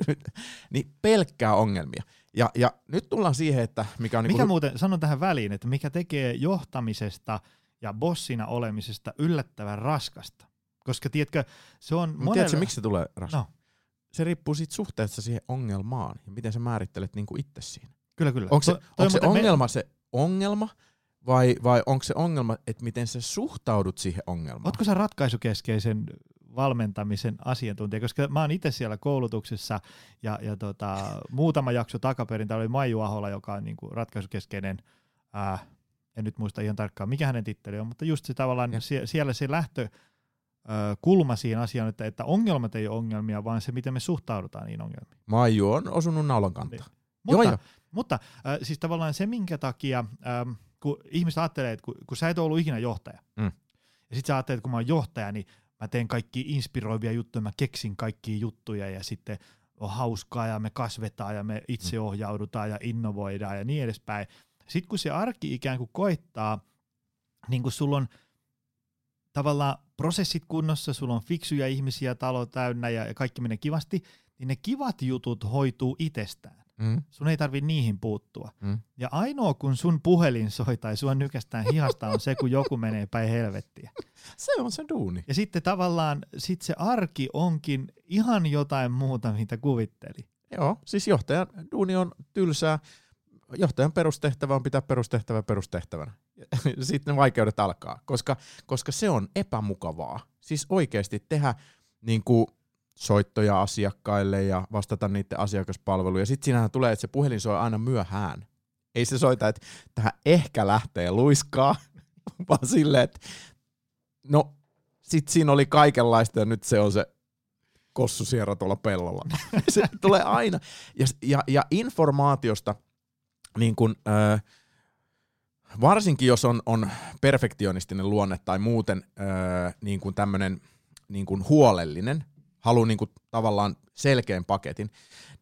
Niin pelkkää ongelmia. Ja, ja nyt tullaan siihen, että mikä on... Mikä niinku, muuten, sanon tähän väliin, että mikä tekee johtamisesta ja bossina olemisesta yllättävän raskasta. Koska tiedätkö, se on Mut monelle... Tiedätkö, miksi se tulee raskasta? No, Se riippuu siitä suhteesta siihen ongelmaan ja miten sä määrittelet niinku itse siinä. kyllä, kyllä. Onko se, To- onko se muuten me- ongelma se ongelma vai, vai onko se ongelma, että miten sä suhtaudut siihen ongelmaan? Ootko sä ratkaisukeskeisen valmentamisen asiantuntija, koska mä oon itse siellä koulutuksessa ja, ja tota, muutama jakso takaperin, täällä oli Maiju Ahola, joka on niinku ratkaisukeskeinen, ää, en nyt muista ihan tarkkaan mikä hänen titteli on, mutta just se tavallaan Ja. sie, siellä se lähtö kulma siihen asiaan, että, että ongelmat ei ole ongelmia, vaan se, miten me suhtaudutaan niihin ongelmiin. Maiju on osunut naulan kantaa. Mutta, Joo, joo. mutta äh, siis tavallaan se, minkä takia, ähm, kun ihmiset ajattelee, että kun, kun sä et ole ollut ikinä johtaja, Mm. ja sit sä ajattelet, että kun mä oon johtaja, niin mä teen kaikki inspiroivia juttuja, mä keksin kaikkia juttuja, ja sitten on hauskaa, ja me kasvetaan, ja me itseohjaudutaan, ja innovoidaan, ja niin edespäin. Sitten kun se arki ikään kuin koittaa, niin kun sulla on tavallaan prosessit kunnossa, sulla on fiksuja ihmisiä, talo täynnä, ja ja kaikki menee kivasti, niin ne kivat jutut hoituu itsestään. Mm. Sun ei tarvi niihin puuttua. Mm. Ja ainoa kun sun puhelin soi tai sua nykästään hihasta on se, kun joku menee päin helvettiä. Se on se duuni. Ja sitten tavallaan sit se arki onkin ihan jotain muuta, mitä kuvitteli. Joo, siis johtajan duuni on tylsää. Johtajan perustehtävä on pitää perustehtävä perustehtävänä. Sitten ne vaikeudet alkaa, koska, koska se on epämukavaa. Siis oikeasti tehdä niin kuin soittoja asiakkaille ja vastata niiden asiakaspalveluun. Ja sitten siinähän tulee, että se puhelin soi aina myöhään. Ei se soita, että tähän ehkä lähtee luiskaa, vaan silleen, että no sit siinä oli kaikenlaista ja nyt se on se kossusiera tuolla pellolla. se tulee aina. Ja, ja, ja informaatiosta, niin kun, ö, varsinkin jos on, on perfektionistinen luonne tai muuten ö, niin tämmöinen niin huolellinen, haluaa niin kuin tavallaan selkeän paketin,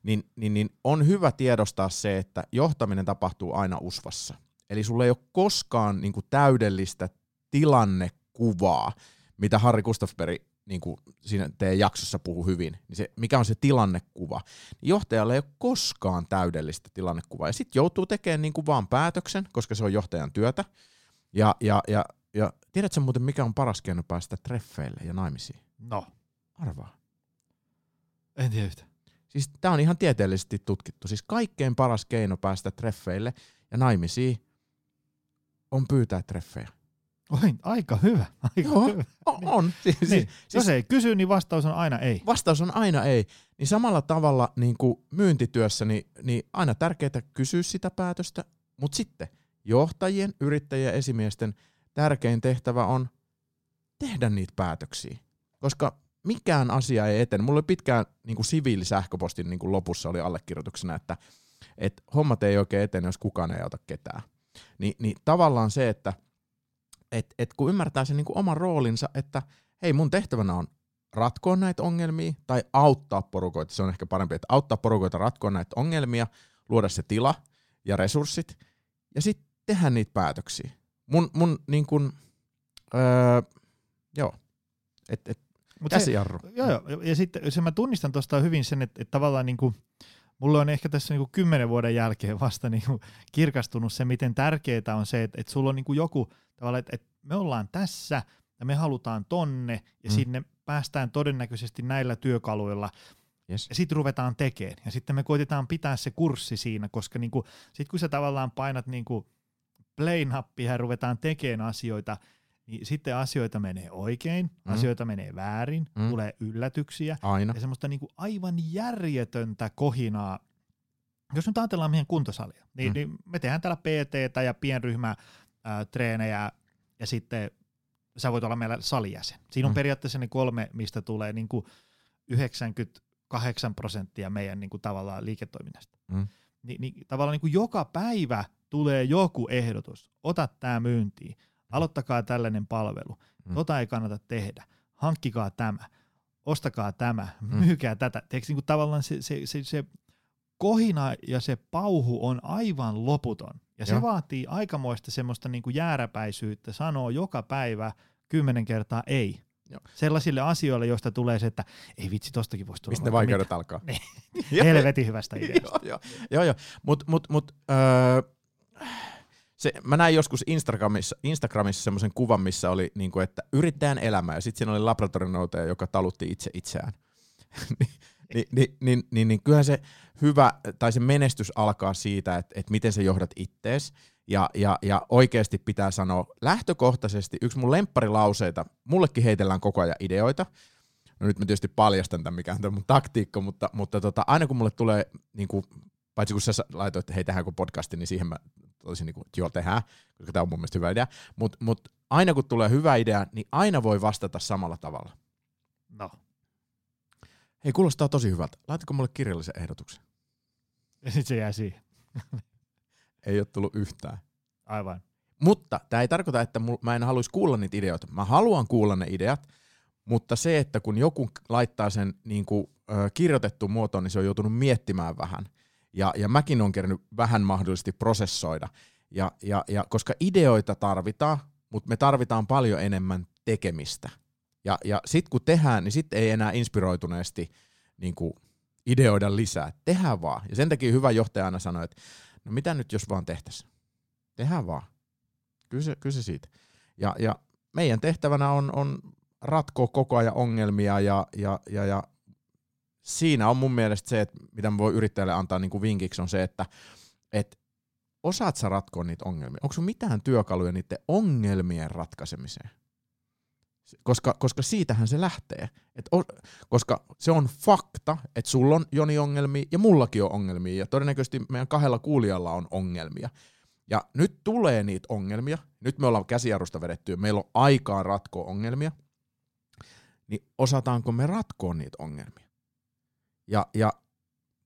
niin, niin, niin on hyvä tiedostaa se, että johtaminen tapahtuu aina usvassa. Eli sulla ei ole koskaan niin kuin täydellistä tilannekuvaa, mitä Harri Gustafsberg niin kuin siinä teidän jaksossa puhuu hyvin, niin se, mikä on se tilannekuva. Niin johtajalle ei ole koskaan täydellistä tilannekuvaa. Ja sitten joutuu tekemään niin kuin vaan päätöksen, koska se on johtajan työtä. Ja, ja, ja, ja tiedätkö muuten, mikä on paras keino päästä treffeille ja naimisiin? No, Arvaa. En tiedä yhtä. Siis tämä on ihan tieteellisesti tutkittu. Siis kaikkein paras keino päästä treffeille ja naimisiin on pyytää treffejä. Oi, aika hyvä. Aika Joo, hyvä. on. on. Siis, Niin. siis, Jos ei kysy, niin vastaus on aina ei. vastaus on aina ei. Niin samalla tavalla niin kuin myyntityössä, niin, niin aina tärkeää kysyä sitä päätöstä, mutta sitten johtajien, yrittäjien ja esimiesten tärkein tehtävä on tehdä niitä päätöksiä. Koska mikään asia ei etene. Mulla oli pitkään niin kuin siviilisähköpostin niin kuin lopussa oli allekirjoituksena, että, että hommat ei oikein etene, jos kukaan ei auta ketään. Ni, niin tavallaan se, että et, et kun ymmärtää sen niin kuin oman roolinsa, että hei mun tehtävänä on ratkoa näitä ongelmia tai auttaa porukoita, se on ehkä parempi, että auttaa porukoita ratkoa näitä ongelmia, luoda se tila ja resurssit ja sitten tehdä niitä päätöksiä. Mun, mun niin kuin, öö, joo, et, et, Mut se, käsijarru. joo, joo. Ja- sitten se mä tunnistan tuosta hyvin sen, että, että tavallaan niin kuin, mulle on ehkä tässä niin kuin kymmenen vuoden jälkeen vasta niin kuin kirkastunut se, miten tärkeää on se, että, että sulla on niin kuin joku tavallaan, että, että me ollaan tässä ja me halutaan tonne ja mm. sinne päästään todennäköisesti näillä työkaluilla Yes. ja sitten ruvetaan tekemään. Ja sitten me koitetaan pitää se kurssi siinä, koska niinku, sitten kun sä tavallaan painat niinku play-nappia ja ruvetaan tekemään asioita, niin sitten asioita menee oikein, Mm. asioita menee väärin, Mm. tulee yllätyksiä Aina. ja semmoista niinku aivan järjetöntä kohinaa. Jos nyt ajatellaan meidän kuntosalia, niin, Mm. niin me tehdään täällä PT ja pienryhmä ää, treenejä ja sitten sä voit olla meillä salijäsen. Siinä on Mm. periaatteessa ne kolme, mistä tulee niinku 98 prosenttia meidän niinku tavallaan liiketoiminnasta. Mm. Ni, niin tavallaan niinku joka päivä tulee joku ehdotus. Ota tämä myyntiin. Aloittakaa tällainen palvelu. Mm. Mm. Tota ei kannata tehdä. Hankkikaa tämä. Ostakaa tämä. Mm. Myykää tätä. Teekö niinku tavallaan se, se, se, se kohina ja se pauhu on aivan loputon. Ja se Joo. vaatii aikamoista semmoista niinku jääräpäisyyttä sanoa joka päivä kymmenen kertaa ei. Joo. Sellaisille asioille, joista tulee se, että ei vitsi, tostakin voisi tulla Mistä ne vaikka vaikeudet alkaa? Niin. Helvetin hyvästä ideasta. joo, joo, joo, joo. Mut, mut, mut, öö, se, mä näin joskus Instagramissa, Instagramissa semmoisen kuvan, missä oli, niinku, että yrittäjän elämä, ja sitten siinä oli laboratorionoutaja, joka talutti itse itseään. Ni, ni, ni, niin, niin, niin kyllähän se hyvä, tai se menestys alkaa siitä, että, että miten sä johdat ittees, ja, ja, ja oikeasti pitää sanoa lähtökohtaisesti, yksi mun lempparilauseita, mullekin heitellään koko ajan ideoita, no nyt mä tietysti paljastan tämän, mikä on tämä mun taktiikka, mutta, mutta tota, aina kun mulle tulee, niin kuin, paitsi kun sä laitoit, että hei tehdäänkö podcasti, niin siihen mä olisin niin kuin, että joo tehdään, koska tämä on mun mielestä hyvä idea, mutta mut aina kun tulee hyvä idea, niin aina voi vastata samalla tavalla. No. Hei, kuulostaa tosi hyvältä. Laitatko mulle kirjallisen ehdotuksen? Ja sitten se jää siihen. Ei ole tullut yhtään. Aivan. Mutta tämä ei tarkoita, että mul, mä en haluaisi kuulla niitä ideoita. Mä haluan kuulla ne ideat, mutta se, että kun joku laittaa sen niin kuin, ö, kirjoitettuun muotoon, niin se on joutunut miettimään vähän. Ja, ja mäkin on kerännyt vähän mahdollisesti prosessoida. Ja, ja, ja koska ideoita tarvitaan, mutta me tarvitaan paljon enemmän tekemistä. Ja, ja sitten kun tehdään, niin sitten ei enää inspiroituneesti niin kuin ideoida lisää. Tehdään vaan. Ja sen takia hyvä johtaja aina sanoi, että no mitä nyt jos vaan tehtäisiin? Tehdään vaan. Kyllä se, kyllä se siitä. Ja, ja meidän tehtävänä on, on ratkoa koko ajan ongelmia ja, ja, ja, ja siinä on mun mielestä se, että mitä mä voin yrittäjälle antaa niin kuin vinkiksi on se, että et osaat sä ratkoa niitä ongelmia? Onko sun mitään työkaluja niiden ongelmien ratkaisemiseen? Koska, koska siitähän se lähtee. Et o, koska se on fakta, että sulla on Joni ongelmia ja mullakin on ongelmia ja todennäköisesti meidän kahdella kuulijalla on ongelmia. Ja nyt tulee niitä ongelmia. Nyt me ollaan käsijarrusta vedetty ja meillä on aikaa ratkoa ongelmia. Niin osataanko me ratkoa niitä ongelmia? Ja, ja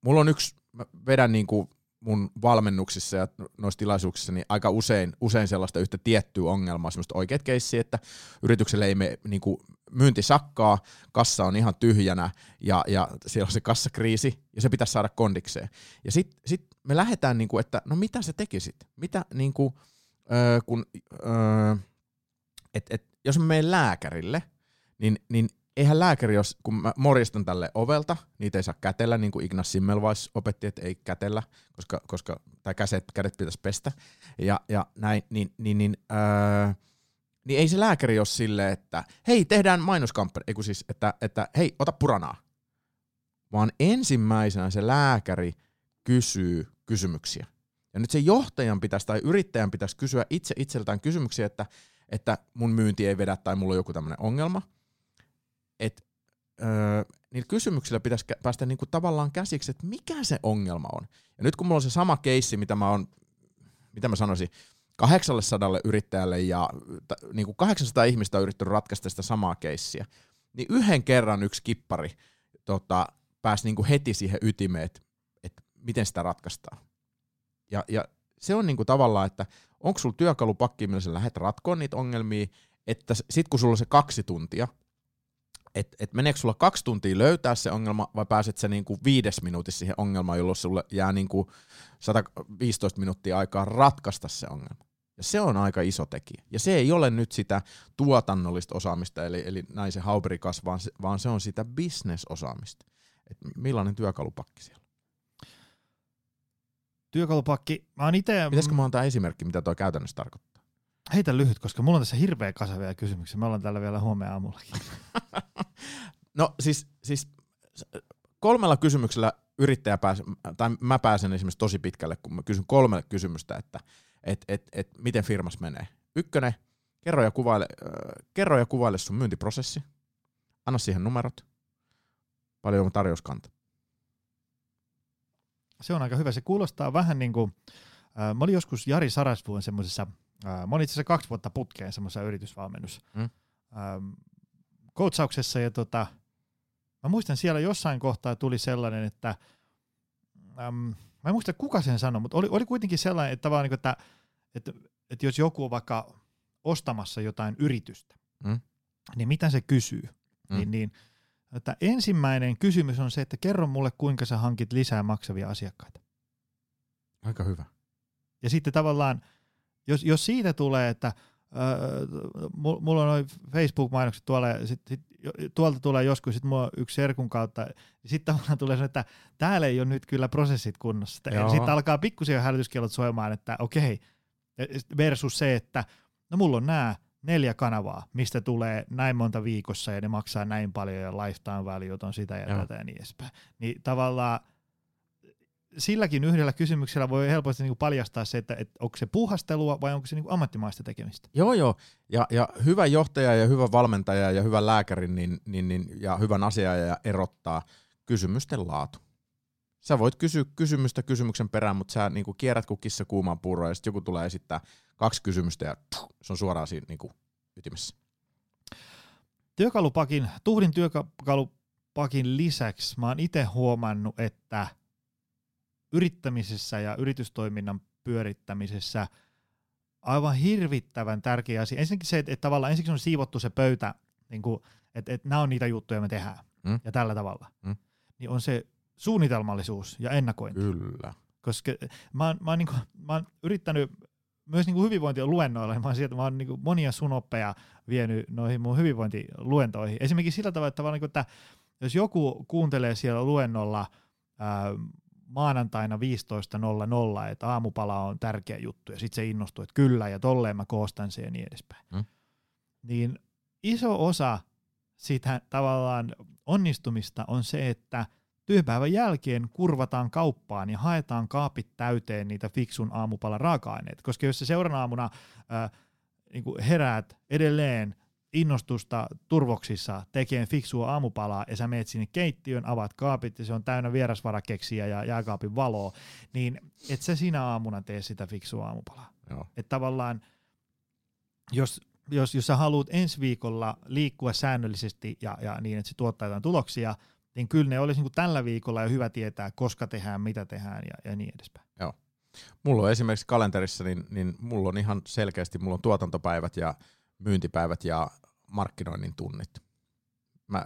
mulla on yksi, mä vedän niin kuin mun valmennuksissa ja noissa tilaisuuksissa niin aika usein, usein sellaista yhtä tiettyä ongelmaa, semmoista oikeat keissiä, että yritykselle ei me niin kuin myynti sakkaa, kassa on ihan tyhjänä ja, ja siellä on se kassakriisi ja se pitäisi saada kondikseen. Ja sitten sit me lähdetään, niin kuin, että no mitä sä tekisit? Mitä niin kuin, öö, kun, öö, et, et, jos mä menen lääkärille, niin, niin eihän lääkäri, jos, kun mä morjastan tälle ovelta, niitä ei saa kätellä, niin kuin Ignas Simmelweis opetti, että ei kätellä, koska, koska tai käset, kädet pitäisi pestä, ja, ja näin, niin, niin, niin, öö, niin ei se lääkäri ole silleen, että hei, tehdään mainoskampanja, ei kun siis, että, että hei, ota puranaa, vaan ensimmäisenä se lääkäri kysyy kysymyksiä. Ja nyt se johtajan pitäisi tai yrittäjän pitäisi kysyä itse itseltään kysymyksiä, että, että mun myynti ei vedä tai mulla on joku tämmöinen ongelma. Että öö, niillä kysymyksillä pitäisi päästä niinku tavallaan käsiksi, että mikä se ongelma on. Ja nyt kun mulla on se sama keissi, mitä mä oon, mitä mä sanoisin, 800 yrittäjälle ja niin kuin 800 ihmistä on yrittänyt ratkaista sitä samaa keissiä, niin yhden kerran yksi kippari tota, pääsi niin kuin heti siihen ytimeen, että, että miten sitä ratkaistaan. Ja, ja se on niin kuin tavallaan, että onko sulla työkalupakki, millä sä lähdet ratkoon niitä ongelmia, että sit kun sulla on se kaksi tuntia, että et meneekö sulla kaksi tuntia löytää se ongelma vai pääset sä niinku viides minuutissa siihen ongelmaan, jolloin sulle jää niinku 115 minuuttia aikaa ratkaista se ongelma. Ja se on aika iso tekijä. Ja se ei ole nyt sitä tuotannollista osaamista, eli, eli naisen hauperikas, vaan se, vaan se on sitä bisnesosaamista. Et millainen työkalupakki siellä Työkalupakki, mä oon ite... Pitäisikö mä antaa esimerkki, mitä tuo käytännössä tarkoittaa? Heitä lyhyt, koska mulla on tässä hirveä kasavia kysymyksiä. Me ollaan täällä vielä huomenna aamullakin. no siis, siis kolmella kysymyksellä yrittäjä pääsee, tai mä pääsen esimerkiksi tosi pitkälle, kun mä kysyn kolme kysymystä, että et, et, et, miten firmas menee. Ykkönen, kerro ja, kuvaile, äh, kerro ja kuvaile sun myyntiprosessi. Anna siihen numerot. Paljon on tarjouskanta. Se on aika hyvä. Se kuulostaa vähän niin kuin, äh, mä olin joskus Jari Sarasvuon semmoisessa, mä olin itse asiassa kaksi vuotta putkeen semmoisessa yritysvalmennus mm. äh, coachauksessa ja tota, mä muistan siellä jossain kohtaa tuli sellainen, että ähm, mä en muista kuka sen sanoi, mutta oli, oli kuitenkin sellainen, että, vaan niin kuin, että, että, että jos joku on vaikka ostamassa jotain yritystä, mm. niin mitä se kysyy, mm. niin, niin että ensimmäinen kysymys on se, että kerro mulle, kuinka sä hankit lisää maksavia asiakkaita. Aika hyvä. Ja sitten tavallaan, jos, jos siitä tulee, että öö, mulla on noin Facebook-mainokset tuolla, ja sit, sit, tuolta tulee joskus, mulla on yksi serkun kautta, ja sitten tavallaan tulee se, että täällä ei ole nyt kyllä prosessit kunnossa. Sitten alkaa pikkusen hälytyskellot soimaan, että okei, versus se, että no mulla on nämä neljä kanavaa, mistä tulee näin monta viikossa ja ne maksaa näin paljon ja lifetime value on sitä ja Joo. tätä ja niin edespäin. Niin tavallaan silläkin yhdellä kysymyksellä voi helposti niin paljastaa se, että, että onko se puuhastelua vai onko se niin ammattimaista tekemistä. Joo, joo. Ja, ja hyvä johtaja ja hyvä valmentaja ja hyvä lääkäri niin, niin, niin, ja hyvän asiaaja erottaa kysymysten laatu. Sä voit kysyä kysymystä kysymyksen perään, mutta sä niin kuin kierrät kuin kissa kuumaan puuroa ja sitten joku tulee esittää kaksi kysymystä ja se on suoraan siinä niin kuin ytimessä. Työkalupakin, tuhdin työkalupakin lisäksi mä oon itse huomannut, että yrittämisessä ja yritystoiminnan pyörittämisessä aivan hirvittävän tärkeä asia. Ensinnäkin se, että, että tavallaan ensiksi on siivottu se pöytä, niin kuin, että, että nämä on niitä juttuja, me tehdään, mm. ja tällä tavalla. Mm. Niin on se suunnitelmallisuus ja ennakointi. Kyllä. Koska mä oon, mä oon, niin kuin, mä oon yrittänyt myös niin hyvinvointia luennoilla, niin mä oon, sieltä, mä oon niin kuin monia sunoppeja vienyt noihin mun hyvinvointiluentoihin. Esimerkiksi sillä tavalla, että, tavallaan, niin että jos joku kuuntelee siellä luennolla ää, maanantaina 15.00, että aamupala on tärkeä juttu, ja sitten se innostuu, että kyllä, ja tolleen mä koostan sen ja niin edespäin. Hmm. Niin iso osa sitä tavallaan onnistumista on se, että – Työpäivän jälkeen kurvataan kauppaan ja haetaan kaapit täyteen niitä fiksun aamupalan raaka-aineita, koska jos se seuraavana aamuna ää, niin heräät edelleen innostusta turvoksissa tekemään fiksua aamupalaa ja sä meet sinne keittiön, avaat kaapit ja se on täynnä vierasvarakeksiä ja jääkaapin valoa, niin et sä sinä aamuna tee sitä fiksua aamupalaa. Että tavallaan, jos, jos, jos sä haluat ensi viikolla liikkua säännöllisesti ja, ja niin, että se tuottaa jotain tuloksia, niin kyllä ne olisi niin kuin tällä viikolla jo hyvä tietää, koska tehdään, mitä tehdään ja, ja niin edespäin. Joo. Mulla on esimerkiksi kalenterissa, niin, niin mulla on ihan selkeästi, mulla on tuotantopäivät ja myyntipäivät ja markkinoinnin tunnit. Mä,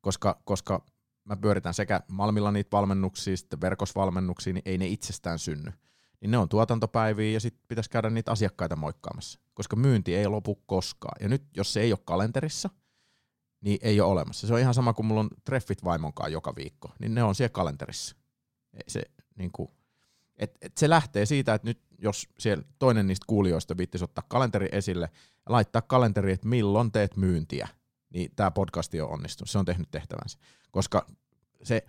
koska, koska mä pyöritän sekä Malmilla niitä valmennuksia, sitten verkosvalmennuksia, niin ei ne itsestään synny. Niin ne on tuotantopäiviä ja sitten pitäisi käydä niitä asiakkaita moikkaamassa, koska myynti ei lopu koskaan. Ja nyt jos se ei ole kalenterissa, niin ei ole olemassa. Se on ihan sama kuin mulla on treffit vaimonkaan joka viikko, niin ne on siellä kalenterissa. Se, niin kuin, et, et se lähtee siitä, että nyt jos siellä toinen niistä kuulijoista viittisi ottaa kalenteri esille ja laittaa kalenteri, että milloin teet myyntiä, niin tämä podcasti on onnistunut. Se on tehnyt tehtävänsä. Koska se,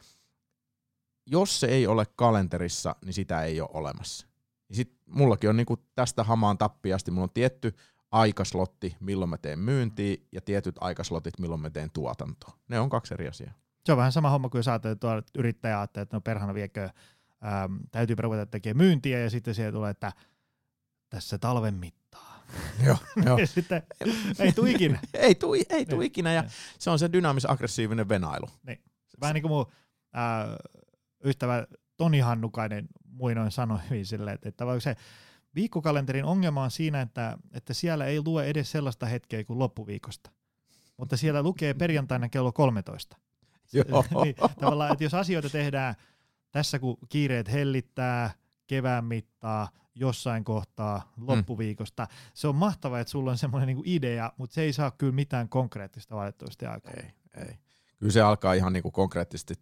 jos se ei ole kalenterissa, niin sitä ei ole olemassa. Niin sit mullakin on niinku tästä hamaan tappiasti, mulla on tietty aikaslotti, milloin mä teen myyntiä, ja tietyt aikaslotit, milloin mä teen tuotantoa. Ne on kaksi eri asiaa. Se on vähän sama homma kuin jos ajattelee, että yrittäjä ajattelee, että no perhana viekö, äm, täytyy ruveta tekemään myyntiä, ja sitten siihen tulee, että tässä talven mittaa. Joo, joo. ja sitten ei tule ikinä. ei tule ei tuu Niin, ikinä, ja niin. se on se dynaamis-aggressiivinen venailu. Vähän niin kuin mun ää, ystävä Toni Hannukainen muinoin sanoi hyvin silleen, että, että vaikka se viikkokalenterin ongelma on siinä, että, että siellä ei lue edes sellaista hetkeä kuin loppuviikosta. Mutta siellä lukee perjantaina kello 13. Joo. niin, tavallaan, että jos asioita tehdään tässä, kun kiireet hellittää, kevään mittaa, jossain kohtaa loppuviikosta, se on mahtavaa, että sulla on semmoinen niinku idea, mutta se ei saa kyllä mitään konkreettista valitettavasti aikaa. Ei, ei. Kyllä se alkaa ihan niinku konkreettisesti,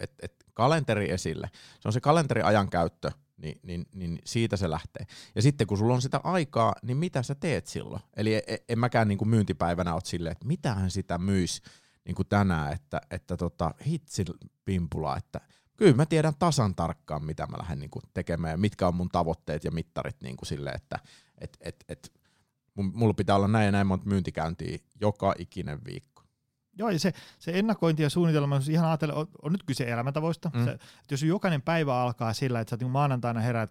että et, kalenteri esille. Se on se kalenteriajan käyttö, niin, niin, niin siitä se lähtee. Ja sitten kun sulla on sitä aikaa, niin mitä sä teet silloin? Eli en, en mäkään niinku myyntipäivänä oot silleen, että mitähän sitä myis niinku tänään, että, että tota, hitsi pimpula, että kyllä mä tiedän tasan tarkkaan, mitä mä lähden niinku tekemään ja mitkä on mun tavoitteet ja mittarit niinku silleen, että et, et, et, mun- mulla pitää olla näin ja näin monta myyntikäyntiä joka ikinen viikko. Joo, ja se, se ennakointi ja suunnitelma, jos ihan ajatella, on, on nyt kyse elämäntavoista. Mm. Se, että jos jokainen päivä alkaa sillä, että sä niin maanantaina heräät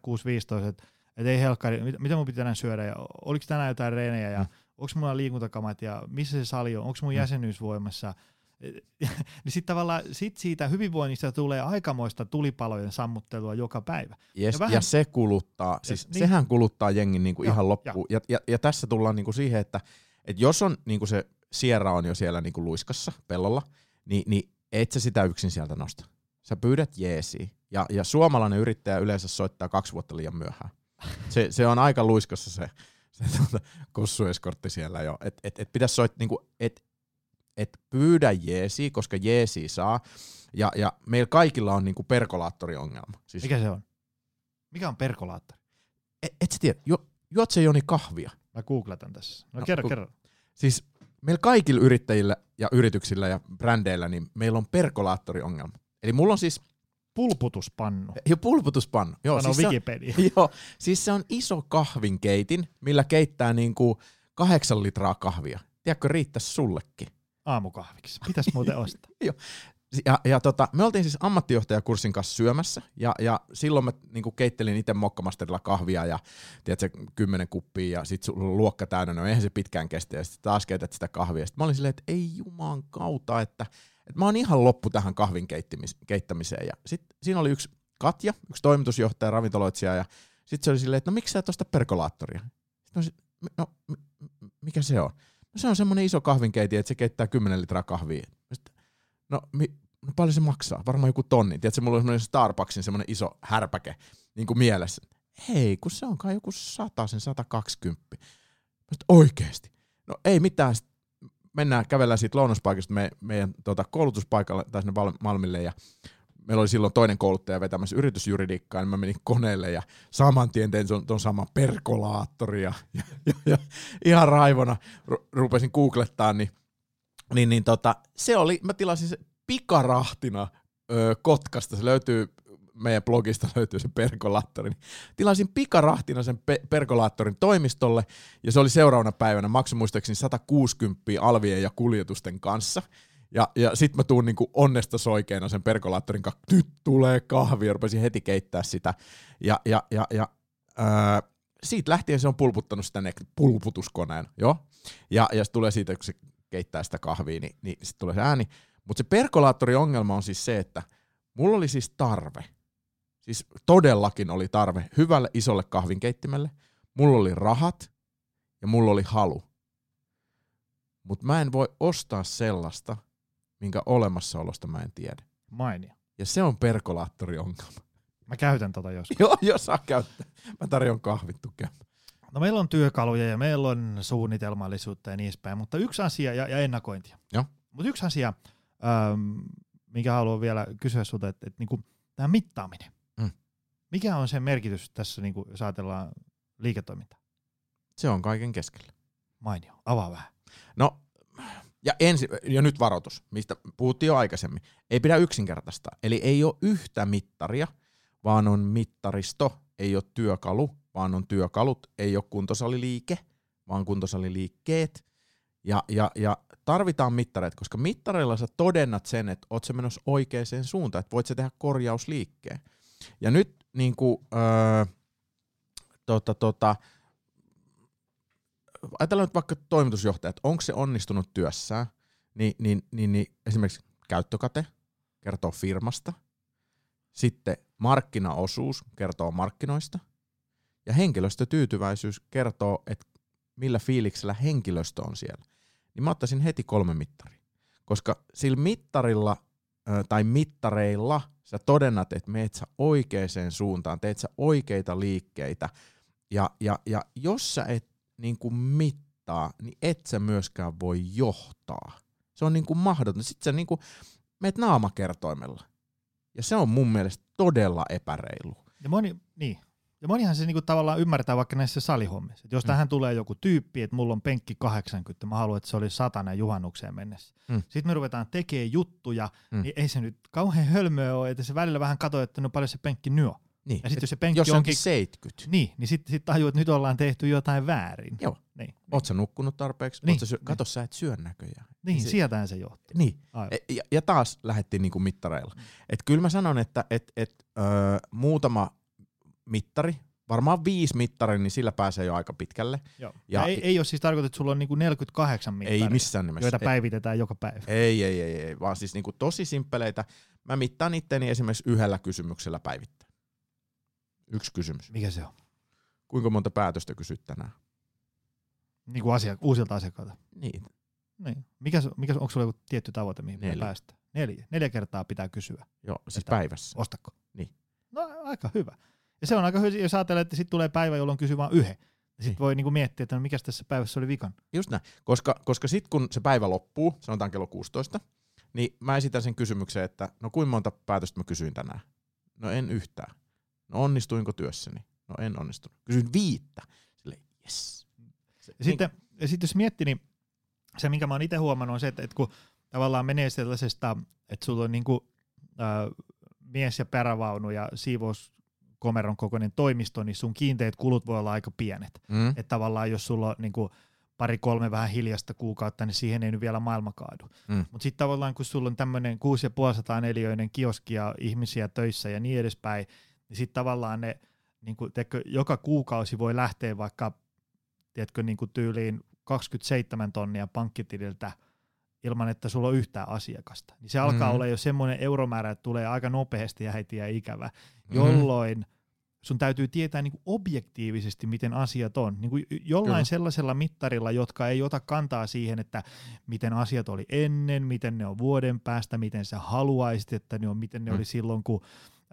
6.15, että, että ei helkkari, mit, mitä mun pitää tänään syödä, ja oliko tänään jotain reenejä, ja mm. onko mulla liikuntakamat, ja missä se sali on, onko mun Mm. jäsenyys voimassa. Niin sitten tavallaan sit siitä hyvinvoinnista tulee aikamoista tulipalojen sammuttelua joka päivä. Yes, Ja ja, vähän- ja se kuluttaa, siis niin. sehän kuluttaa jengin niinku Joo, ihan loppuun. Ja, ja, ja tässä tullaan niinku siihen, että et jos on niinku se sierra on jo siellä niinku luiskassa pellolla, niin, niin et sä sitä yksin sieltä nosta. Sä pyydät jeesiä. Ja, ja suomalainen yrittäjä yleensä soittaa kaksi vuotta liian myöhään. Se, se on aika luiskassa se, se tuota, kossueskortti siellä jo. Et, et, et pitäisi soittaa, niinku, et, et pyydä jeesiä, koska jeesiä saa. Ja, ja meillä kaikilla on niinku perkolaattoriongelma. Siis Mikä se on? Mikä on perkolaattori? et, et sä tiedä, jo, juot se Joni kahvia. Mä googletan tässä. No, No, kerro, ku- kerro. Siis meillä kaikilla yrittäjillä ja yrityksillä ja brändeillä, niin meillä on perkolaattoriongelma. Eli mulla on siis Pulputuspannu. jo pulputuspannu. Joo, Sano siis se on, Wikipedia. joo, siis se on iso kahvinkeitin, millä keittää niinku kahdeksan litraa kahvia. Tiedätkö, riittäisi sullekin. Aamukahviksi. Pitäis muuten ostaa. Ja, ja tota, me oltiin siis ammattijohtajakurssin kanssa syömässä, ja, ja silloin mä niinku keittelin itse mokkamasterilla kahvia, ja tiedätkö, kymmenen kuppia, ja sit sulla luokka täynnä, no eihän se pitkään kestä, ja sitten taas keität sitä kahvia. Sitten mä olin silleen, että ei juman kautta, että, että mä oon ihan loppu tähän kahvin keittämiseen. Ja sitten siinä oli yksi Katja, yksi toimitusjohtaja, ravintoloitsija, ja sitten se oli silleen, että no miksi sä et osta perkolaattoria? Sitten mä olisin, no mikä se on? No se on semmoinen iso kahvinkeitin, että se keittää 10 litraa kahvia. No, mi, no paljon se maksaa? Varmaan joku tonni. Tiedätkö, mulla on semmoinen Starbucksin semmoinen iso härpäke niin kuin mielessä. Hei, kun se on kai joku 100, sen 120. Mä sit, oikeesti? No ei mitään. Sit mennään, kävellään siitä lounaspaikasta me, meidän tota, koulutuspaikalle tai sinne Malmille ja meillä oli silloin toinen kouluttaja vetämässä yritysjuridiikkaa, niin mä menin koneelle ja saman tien tein ton, ton saman perkolaattori ja, ja, ja, ja ihan raivona ru- rupesin googlettaa, niin, niin, niin tota, se oli, mä tilasin se pikarahtina ö, Kotkasta, se löytyy meidän blogista löytyy se perkolaattori. niin Tilasin pikarahtina sen pe- perkolaattorin toimistolle ja se oli seuraavana päivänä, maksoi muistaakseni 160 alvien ja kuljetusten kanssa. Ja, ja sit mä tuun niinku onnesta soikeena sen perkolaattorin kanssa, nyt tulee kahvi, ja rupesin heti keittää sitä. Ja, ja, ja, ja ää, siitä lähtien se on pulputtanut sitä ne- pulputuskoneen, joo. Ja, ja se tulee siitä, kun se keittää sitä kahvia, niin, niin sitten tulee se ääni. Mutta se perkolaattorin ongelma on siis se, että mulla oli siis tarve, siis todellakin oli tarve hyvälle isolle kahvinkeittimelle, mulla oli rahat ja mulla oli halu. Mutta mä en voi ostaa sellaista, minkä olemassaolosta mä en tiedä. Mainio. Ja se on perkolaattori ongelma. Mä käytän tota joskus. Joo, jos saa käyttää. Mä tarjon kahvit tukea. No meillä on työkaluja ja meillä on suunnitelmallisuutta ja niin edespäin, mutta yksi asia ja, ja ennakointia. Joo. Mutta yksi asia, ähm, minkä haluan vielä kysyä sulta, että, että niinku, tämä mittaaminen. Mm. Mikä on sen merkitys tässä, niinku, jos ajatellaan liiketoimintaa? Se on kaiken keskellä. Mainio, avaa vähän. No, ja, ensi, ja nyt varoitus, mistä puhuttiin jo aikaisemmin. Ei pidä yksinkertaistaa. Eli ei ole yhtä mittaria, vaan on mittaristo, ei ole työkalu, vaan on työkalut, ei ole kuntosaliliike, vaan kuntosaliliikkeet. Ja, ja, ja tarvitaan mittareita, koska mittareilla sä todennat sen, että oot sä menossa oikeaan suuntaan, että voit sä tehdä korjausliikkeen. Ja nyt niin kuin, öö, tota, tota, ajatellaan nyt vaikka toimitusjohtajat, onko se onnistunut työssään, niin, niin, niin, niin esimerkiksi käyttökate kertoo firmasta, sitten markkinaosuus kertoo markkinoista, ja henkilöstötyytyväisyys kertoo, että millä fiiliksellä henkilöstö on siellä. Niin mä ottaisin heti kolme mittaria. Koska sillä mittarilla tai mittareilla sä todennat, että meet sä oikeaan suuntaan, teet sä oikeita liikkeitä, ja, ja, ja jos sä et niin kuin mittaa, niin et sä myöskään voi johtaa. Se on niin kuin mahdoton. Sitten sä niin kuin meet naamakertoimella. Ja se on mun mielestä todella epäreilu. Ja moni, niin. Ja monihan se niinku tavallaan ymmärtää vaikka näissä salihommissa. jos mm. tähän tulee joku tyyppi, että mulla on penkki 80, mä haluan, että se olisi satana juhannukseen mennessä. Mm. Sitten me ruvetaan tekemään juttuja, mm. niin ei se nyt kauhean hölmöä ole, että se välillä vähän katsoo, että no paljon se penkki nyö. Niin. Ja sitten jos se penkki jos onkin 70. Niin, niin sitten sit tajuu, että nyt ollaan tehty jotain väärin. Joo. Niin. Oot sä nukkunut tarpeeksi? Niin, syö... niin. Kato, sä et syö näköjään. Niin, se... sieltähän se johtuu. Niin. E, ja, ja taas lähdettiin niinku mittareilla. Mm. Et kyllä mä sanon, että et, et, öö, muutama mittari, varmaan viisi mittari, niin sillä pääsee jo aika pitkälle. Joo. Ja, ja ei, ei ole siis tarkoitettu, että sulla on niinku 48 mittaria, ei missään nimessä. joita päivitetään ei. joka päivä. Ei, ei, ei, ei, vaan siis niinku tosi simppeleitä. Mä mittaan itteni esimerkiksi yhdellä kysymyksellä päivittäin. Yksi kysymys. Mikä se on? Kuinka monta päätöstä kysyt tänään? Niin kuin asia, uusilta asiakkailta? Niin. niin. Mikä, mikä, onko sulla joku tietty tavoite, mihin Neljä. päästä? Neljä. Neljä kertaa pitää kysyä. Joo, siis päivässä. Ostako? Niin. No aika hyvä. Ja se on aika hyvä, jos ajatellaan, että sitten tulee päivä, jolloin kysyy vain yhden. Sitten niin. voi niinku miettiä, että no mikä tässä päivässä oli vikan. Just näin, koska, koska sitten kun se päivä loppuu, sanotaan kello 16, niin mä esitän sen kysymyksen, että no kuinka monta päätöstä mä kysyin tänään? No en yhtään. No onnistuinko työssäni? No en onnistunut. Kysyin viittä. Sille yes. Se, ja sitten, niin, ja sitten jos miettii, niin se minkä mä oon itse huomannut on se, että, että kun tavallaan menee sellaisesta, että sulla on niin kuin, äh, mies ja perävaunu ja siivous komeron kokoinen toimisto, niin sun kiinteät kulut voi olla aika pienet. Mm. Että tavallaan jos sulla on niin kuin, pari-kolme vähän hiljasta kuukautta, niin siihen ei nyt vielä maailma kaadu. Mm. Mutta sitten tavallaan kun sulla on tämmöinen 6500 neliöinen kioski ja ihmisiä töissä ja niin edespäin, niin sitten tavallaan ne niin kuin, teekö, joka kuukausi voi lähteä vaikka tiedätkö, niin kuin tyyliin 27 tonnia pankkitililtä ilman, että sulla on yhtään asiakasta. Niin se alkaa mm-hmm. olla jo semmoinen euromäärä, että tulee aika nopeasti äiti ja ikävä, mm-hmm. jolloin sun täytyy tietää niin kuin objektiivisesti, miten asiat on. Niin kuin jollain Kyllä. sellaisella mittarilla, jotka ei ota kantaa siihen, että miten asiat oli ennen, miten ne on vuoden päästä, miten sä haluaisit, että ne on, miten ne mm. oli silloin, kun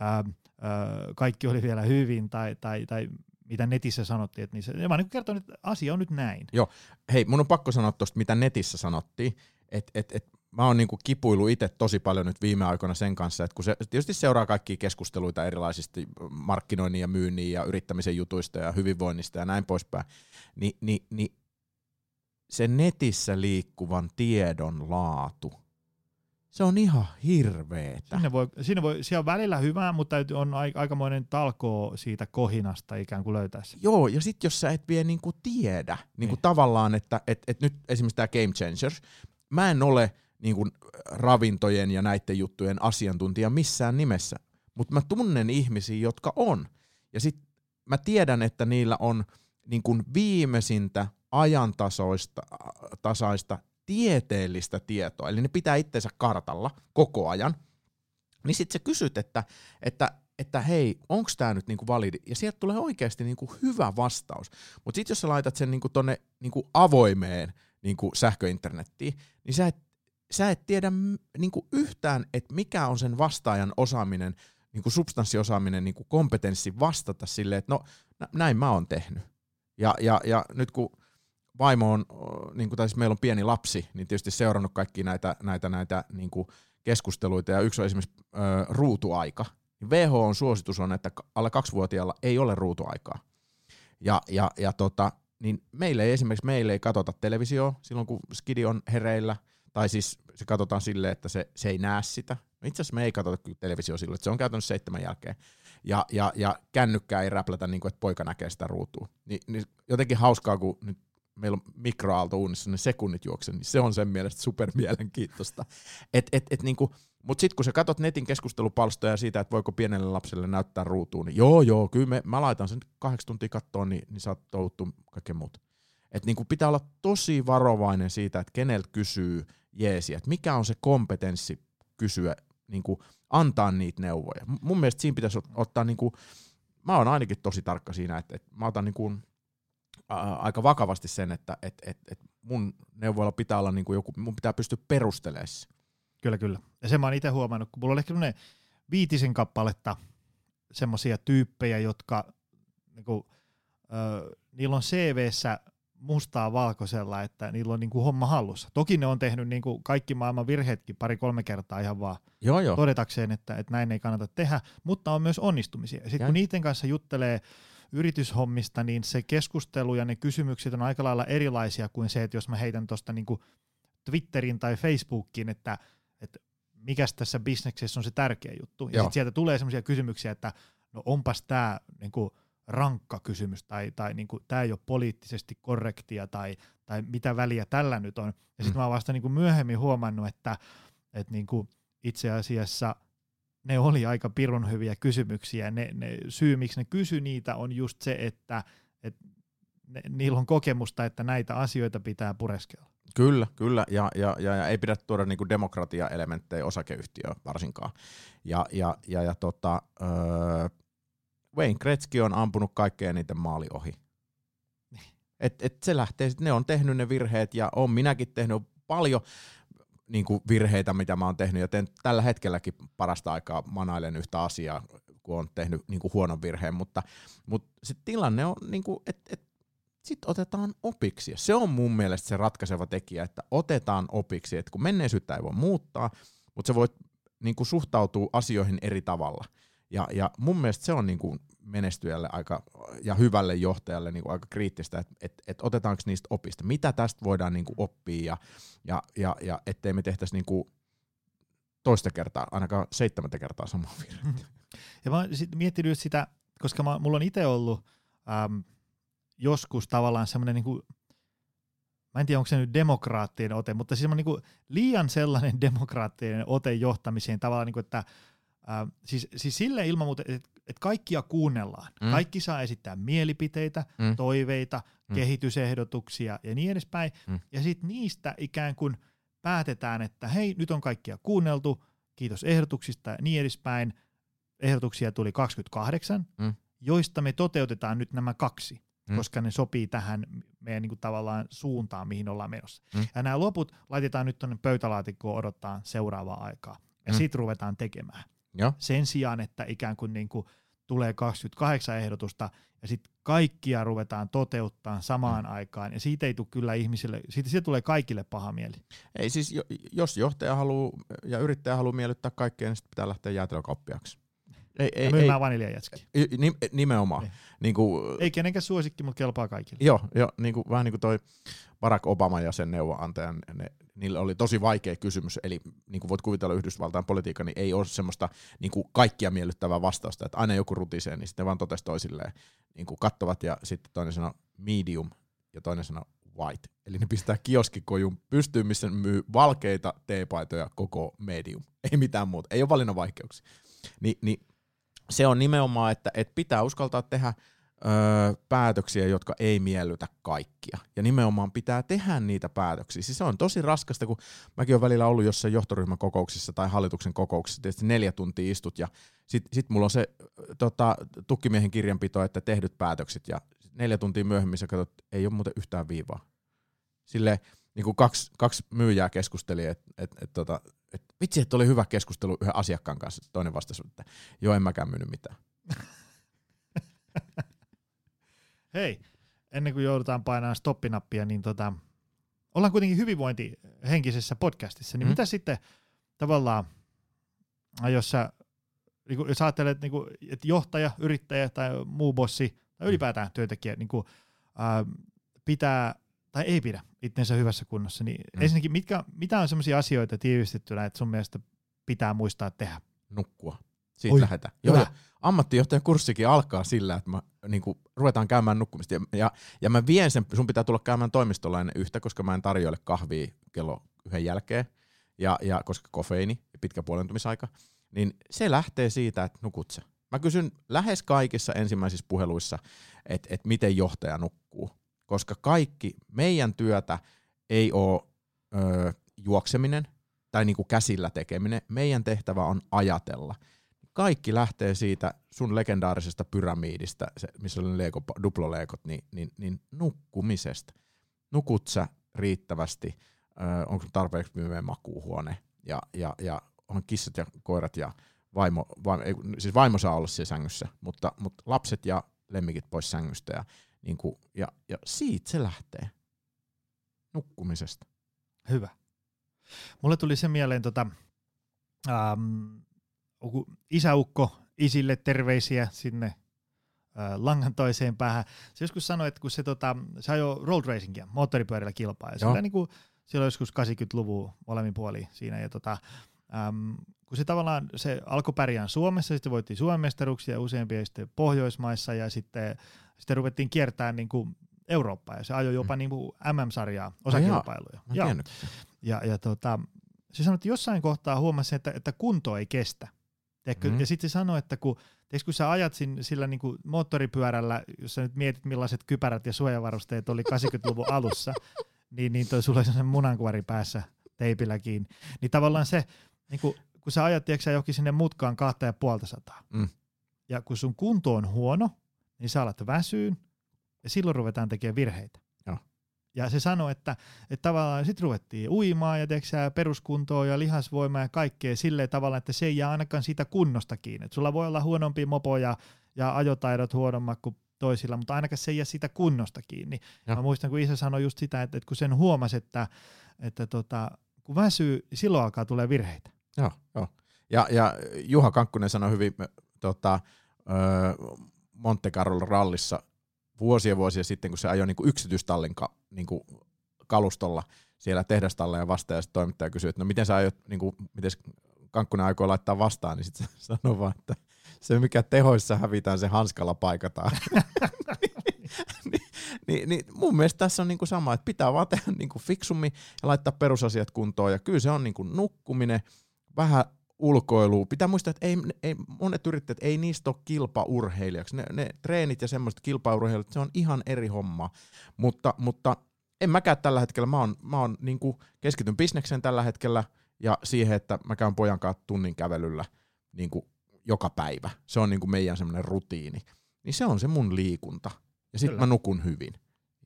ää, ää, kaikki oli vielä hyvin, tai, tai, tai mitä netissä sanottiin. Että niissä, mä niin kerton, että asia on nyt näin. Joo, hei, mun on pakko sanoa tuosta, mitä netissä sanottiin, että et, et, mä oon niinku kipuilu itse tosi paljon nyt viime aikoina sen kanssa, että kun se tietysti seuraa kaikkia keskusteluita erilaisista markkinoinnin ja myynnin ja yrittämisen jutuista ja hyvinvoinnista ja näin poispäin, niin, niin, niin se netissä liikkuvan tiedon laatu se on ihan hirveetä. Siinä, voi, siinä, voi, siellä on välillä hyvää, mutta on aikamoinen talkoo siitä kohinasta ikään kuin löytää se. Joo, ja sitten jos sä et vielä niinku tiedä, niinku niin. tavallaan, että et, et nyt esimerkiksi tämä Game Changers, mä en ole niinku ravintojen ja näiden juttujen asiantuntija missään nimessä, mutta mä tunnen ihmisiä, jotka on. Ja sitten mä tiedän, että niillä on niinku viimeisintä ajantasoista tasaista tieteellistä tietoa, eli ne pitää itsensä kartalla koko ajan, niin sitten sä kysyt, että, että, että hei, onko tämä nyt niinku validi, ja sieltä tulee oikeasti niinku hyvä vastaus. Mutta sitten jos sä laitat sen niinku tonne niinku avoimeen niinku sähköinternettiin, niin sä et, sä et tiedä niinku yhtään, että mikä on sen vastaajan osaaminen, niinku substanssiosaaminen, niinku kompetenssi vastata silleen, että no näin mä oon tehnyt. Ja, ja, ja nyt kun vaimo on, niin kuin, tai siis meillä on pieni lapsi, niin tietysti seurannut kaikki näitä, näitä, näitä niin kuin keskusteluita, ja yksi on esimerkiksi ö, ruutuaika. WHOn suositus on, että alle kaksivuotiaalla ei ole ruutuaikaa. Ja, ja, ja tota, niin meille ei esimerkiksi meille ei katsota televisio silloin, kun skidi on hereillä, tai siis se katsotaan silleen, että se, se ei näe sitä. No itse asiassa me ei katsota televisio silloin, että se on käytännössä seitsemän jälkeen. Ja, ja, ja kännykkää ei räplätä niin kuin, että poika näkee sitä ruutua. Ni, niin jotenkin hauskaa, kun nyt meillä on mikroaaltouunissa, niin sekunnit juoksen, niin se on sen mielestä super mielenkiintoista. Et, et, et niinku, mutta sitten kun sä katsot netin keskustelupalstoja siitä, että voiko pienelle lapselle näyttää ruutuun, niin joo joo, kyllä me, mä laitan sen kahdeksan tuntia kattoon, niin, niin saat touttu kaikkea muuta. Et niinku pitää olla tosi varovainen siitä, että keneltä kysyy jeesiä, että mikä on se kompetenssi kysyä, niinku, antaa niitä neuvoja. Mun mielestä siinä pitäisi ottaa, niinku, mä oon ainakin tosi tarkka siinä, että, että mä otan niinku, aika vakavasti sen, että et, et, et mun neuvoilla pitää olla niinku joku, mun pitää pystyä perustelemaan se. Kyllä, kyllä. Ja sen mä oon itse huomannut, kun mulla oli ehkä viitisen kappaletta semmoisia tyyppejä, jotka niinku, ö, niillä on CVssä mustaa valkoisella, että niillä on niinku homma hallussa. Toki ne on tehnyt niinku kaikki maailman virheetkin pari-kolme kertaa ihan vaan Joo, joo. todetakseen, että, että näin ei kannata tehdä, mutta on myös onnistumisia. Sitten kun niiden kanssa juttelee yrityshommista, niin se keskustelu ja ne kysymykset on aika lailla erilaisia kuin se, että jos mä heitän tuosta niinku Twitterin tai Facebookiin, että, että mikäs tässä bisneksessä on se tärkeä juttu. Ja sitten sieltä tulee sellaisia kysymyksiä, että no onpas tämä niinku, rankka kysymys tai, tai niin kuin, tämä ei ole poliittisesti korrektia tai, tai mitä väliä tällä nyt on. Ja sitten mm. mä oon vasta niin kuin myöhemmin huomannut, että, että niin kuin itse asiassa ne oli aika pirun hyviä kysymyksiä. Ne, ne, syy, miksi ne kysy niitä, on just se, että, että ne, niillä on kokemusta, että näitä asioita pitää pureskella. Kyllä, kyllä, ja, ja, ja, ja ei pidä tuoda niinku demokratia-elementtejä osakeyhtiöön varsinkaan. Ja, ja, ja, ja tota, öö, Wayne Gretzky on ampunut kaikkea niiden maali ohi. Et, et se lähtee, ne on tehnyt ne virheet ja on minäkin tehnyt paljon niin kuin virheitä, mitä mä oon tehnyt, ja teen tällä hetkelläkin parasta aikaa manailen yhtä asiaa, kun on tehnyt niin kuin huonon virheen, mutta, mutta se tilanne on, niin että et, sitten otetaan opiksi. Se on mun mielestä se ratkaiseva tekijä, että otetaan opiksi, että kun menneisyyttä ei voi muuttaa, mutta se voi niin kuin suhtautua asioihin eri tavalla. Ja, ja mun mielestä se on niin kuin menestyjälle aika, ja hyvälle johtajalle niin kuin aika kriittistä, että et, et otetaanko niistä opista, mitä tästä voidaan niin kuin oppia, ja, ja, ja, ja ettei me tehtäisi niin kuin toista kertaa, ainakaan seitsemättä kertaa samaa virhettä. Ja mä oon sit miettinyt sitä, koska mä, mulla on itse ollut äm, joskus tavallaan semmoinen niin kuin, mä en tiedä onko se nyt demokraattinen ote, mutta siis niin kuin liian sellainen demokraattinen ote johtamiseen tavallaan, niin kuin, että Äh, siis, siis sille ilman muuta, että et kaikkia kuunnellaan. Mm. Kaikki saa esittää mielipiteitä, mm. toiveita, mm. kehitysehdotuksia ja niin edespäin. Mm. Ja sitten niistä ikään kuin päätetään, että hei, nyt on kaikkia kuunneltu, kiitos ehdotuksista ja niin edespäin. Ehdotuksia tuli 28, mm. joista me toteutetaan nyt nämä kaksi, mm. koska ne sopii tähän meidän niin kuin, tavallaan suuntaan, mihin ollaan menossa. Mm. Ja nämä loput laitetaan nyt tuonne pöytälaatikkoon odottaa seuraavaa aikaa. Ja mm. sitten ruvetaan tekemään. Ja. Sen sijaan, että ikään kuin, niin kuin tulee 28 ehdotusta ja sitten kaikkia ruvetaan toteuttaa samaan mm. aikaan, ja siitä ei tule kyllä ihmisille, siitä, siitä tulee kaikille paha mieli. Ei siis, jos johtaja haluaa ja yrittäjä haluaa miellyttää kaikkea, niin sitten pitää lähteä jäätelökauppiaksi. Ei, ei, ja myymään vaniljajätski. Nimenomaan. Ei, niin kuin, ei kenenkään suosikki, mutta kelpaa kaikille. Joo, jo, niin kuin, vähän niin kuin toi Barack Obama ja sen neuvonantajan, ne, niillä oli tosi vaikea kysymys, eli niin kuin voit kuvitella Yhdysvaltain politiikka, niin ei ole semmoista niin kuin kaikkia miellyttävää vastausta, että aina joku rutisee, niin sitten vaan totesi toisilleen, niin kuin kattovat ja sitten toinen sanoi medium ja toinen sanoi white. Eli ne pistää kioskikojun pystyyn, missä myy valkeita teepaitoja koko medium. Ei mitään muuta, ei ole valinnan vaikeuksia. Ni, niin se on nimenomaan, että, että pitää uskaltaa tehdä öö, päätöksiä, jotka ei miellytä kaikkia. Ja nimenomaan pitää tehdä niitä päätöksiä. Siis se on tosi raskasta, kun mäkin olen välillä ollut jossain johtoryhmän kokouksissa tai hallituksen kokouksissa, tietysti neljä tuntia istut ja sit, sit mulla on se tota, tukkimiehen kirjanpito, että tehdyt päätökset ja neljä tuntia myöhemmin sä katsot, ei ole muuten yhtään viivaa. Sille niin kuin kaksi, kaksi myyjää keskusteli, että et, et, tota, et, vitsi, että oli hyvä keskustelu yhden asiakkaan kanssa. Toinen vastasi, että joo, en mäkään myynyt mitään. Hei, ennen kuin joudutaan painamaan stoppinappia, niin tota, ollaan kuitenkin hyvinvointihenkisessä podcastissa, niin mm. mitä sitten tavallaan, jos sä niin kuin, jos ajattelet, niin kuin, että johtaja, yrittäjä tai muu bossi tai ylipäätään työntekijä niin kuin, ää, pitää tai ei pidä itsensä hyvässä kunnossa, niin mm. ensinnäkin mitkä, mitä on sellaisia asioita tiivistettynä, että sun mielestä pitää muistaa tehdä? Nukkua. Siitä Oi, lähdetään. Joo, ja ammattijohtajan kurssikin alkaa sillä, että mä, niin kuin, ruvetaan käymään nukkumista. Ja, ja, ja mä vien sen, sun pitää tulla käymään toimistolla ennen yhtä, koska mä en tarjoile kahvia kello yhden jälkeen, ja, ja koska kofeiini ja pitkä puolentumisaika, niin se lähtee siitä, että nukut sä. Mä kysyn lähes kaikissa ensimmäisissä puheluissa, että, että miten johtaja nukkuu, koska kaikki meidän työtä ei ole öö, juokseminen tai niinku käsillä tekeminen. Meidän tehtävä on ajatella. Kaikki lähtee siitä sun legendaarisesta pyramiidista, se, missä oli Lego, duploleekot, niin, niin, niin nukkumisesta. Nukut sä riittävästi, öö, onko tarpeeksi pimeä makuuhuone ja, ja, ja on kissat ja koirat ja vaimo, vaimo, ei, siis vaimo saa olla siellä sängyssä, mutta, mutta lapset ja lemmikit pois sängystä ja, niin kuin, ja, ja siitä se lähtee nukkumisesta. Hyvä. Mulle tuli se mieleen, tota, ähm, isäukko isille terveisiä sinne langan toiseen päähän. Se joskus sanoi, että kun se, tota, se ajoi road racingia, moottoripyörillä kilpaa, ja Joo. sillä niin kuin, silloin joskus 80-luvun molemmin puolin siinä, ja tota, äm, kun se tavallaan se alkoi pärjään Suomessa, sitten voitti Suomen mestaruuksia useampia sitten Pohjoismaissa, ja sitten, sitten ruvettiin kiertämään niin kuin Eurooppaa, ja se ajoi jopa niin kuin MM-sarjaa, osakilpailuja. En Joo. tiennyt. Ja, ja tota, se sanoi, että jossain kohtaa huomasi, että, että kunto ei kestä. Mhm. Mm. Ja sitten se sanoi, että kun, tiedätkö, kun sä ajat sin, sillä niin kuin moottoripyörällä, jos sä nyt mietit millaiset kypärät ja suojavarusteet oli 80-luvun alussa, niin, niin toi sulla on sellainen munankuori päässä teipillä kiinni. Niin tavallaan se, niin kuin, kun sä ajat tiedätkö, sä johonkin sinne mutkaan kahta ja puolta sataa, Mm. ja kun sun kunto on huono, niin sä alat väsyyn, ja silloin ruvetaan tekemään virheitä. Ja se sanoi, että, että tavallaan sitten ruvettiin uimaan ja sä, peruskuntoa ja lihasvoimaa ja kaikkea silleen tavalla, että se ei jää ainakaan siitä kunnosta kiinni. Et sulla voi olla huonompi mopo ja, ja ajotaidot huonommat kuin toisilla, mutta ainakaan se ei jää siitä kunnosta kiinni. Joo. Mä muistan, kun isä sanoi just sitä, että, että kun sen huomasi, että, että tota, kun väsyy, silloin alkaa tulee virheitä. Joo, joo. Ja, ja Juha Kankkunen sanoi hyvin tota, Monte Carlo rallissa vuosia vuosia sitten, kun se ajoi niinku yksityistallin ka, niinku kalustolla siellä tehdastalle ja vastaan, ja sitten toimittaja kysyi, että no miten sä aiot, niinku, miten Kankkunen aikoo laittaa vastaan, niin sitten sanoi vaan, että se mikä tehoissa hävitään, se hanskalla paikataan. niin, niin, niin, mun mielestä tässä on niinku sama, että pitää vaan tehdä niinku fiksummin ja laittaa perusasiat kuntoon. Ja kyllä se on niinku nukkuminen, vähän ulkoilua. Pitää muistaa, että ei, ei, monet yrittäjät, ei niistä ole kilpaurheilijaksi. Ne, ne treenit ja semmoiset kilpaurheilijat, se on ihan eri homma. Mutta, mutta en mäkään tällä hetkellä, mä oon, mä oon niinku keskityn bisnekseen tällä hetkellä ja siihen, että mä käyn pojan kanssa tunnin kävelyllä niinku joka päivä. Se on niinku meidän semmoinen rutiini. Niin se on se mun liikunta. Ja sitten mä nukun hyvin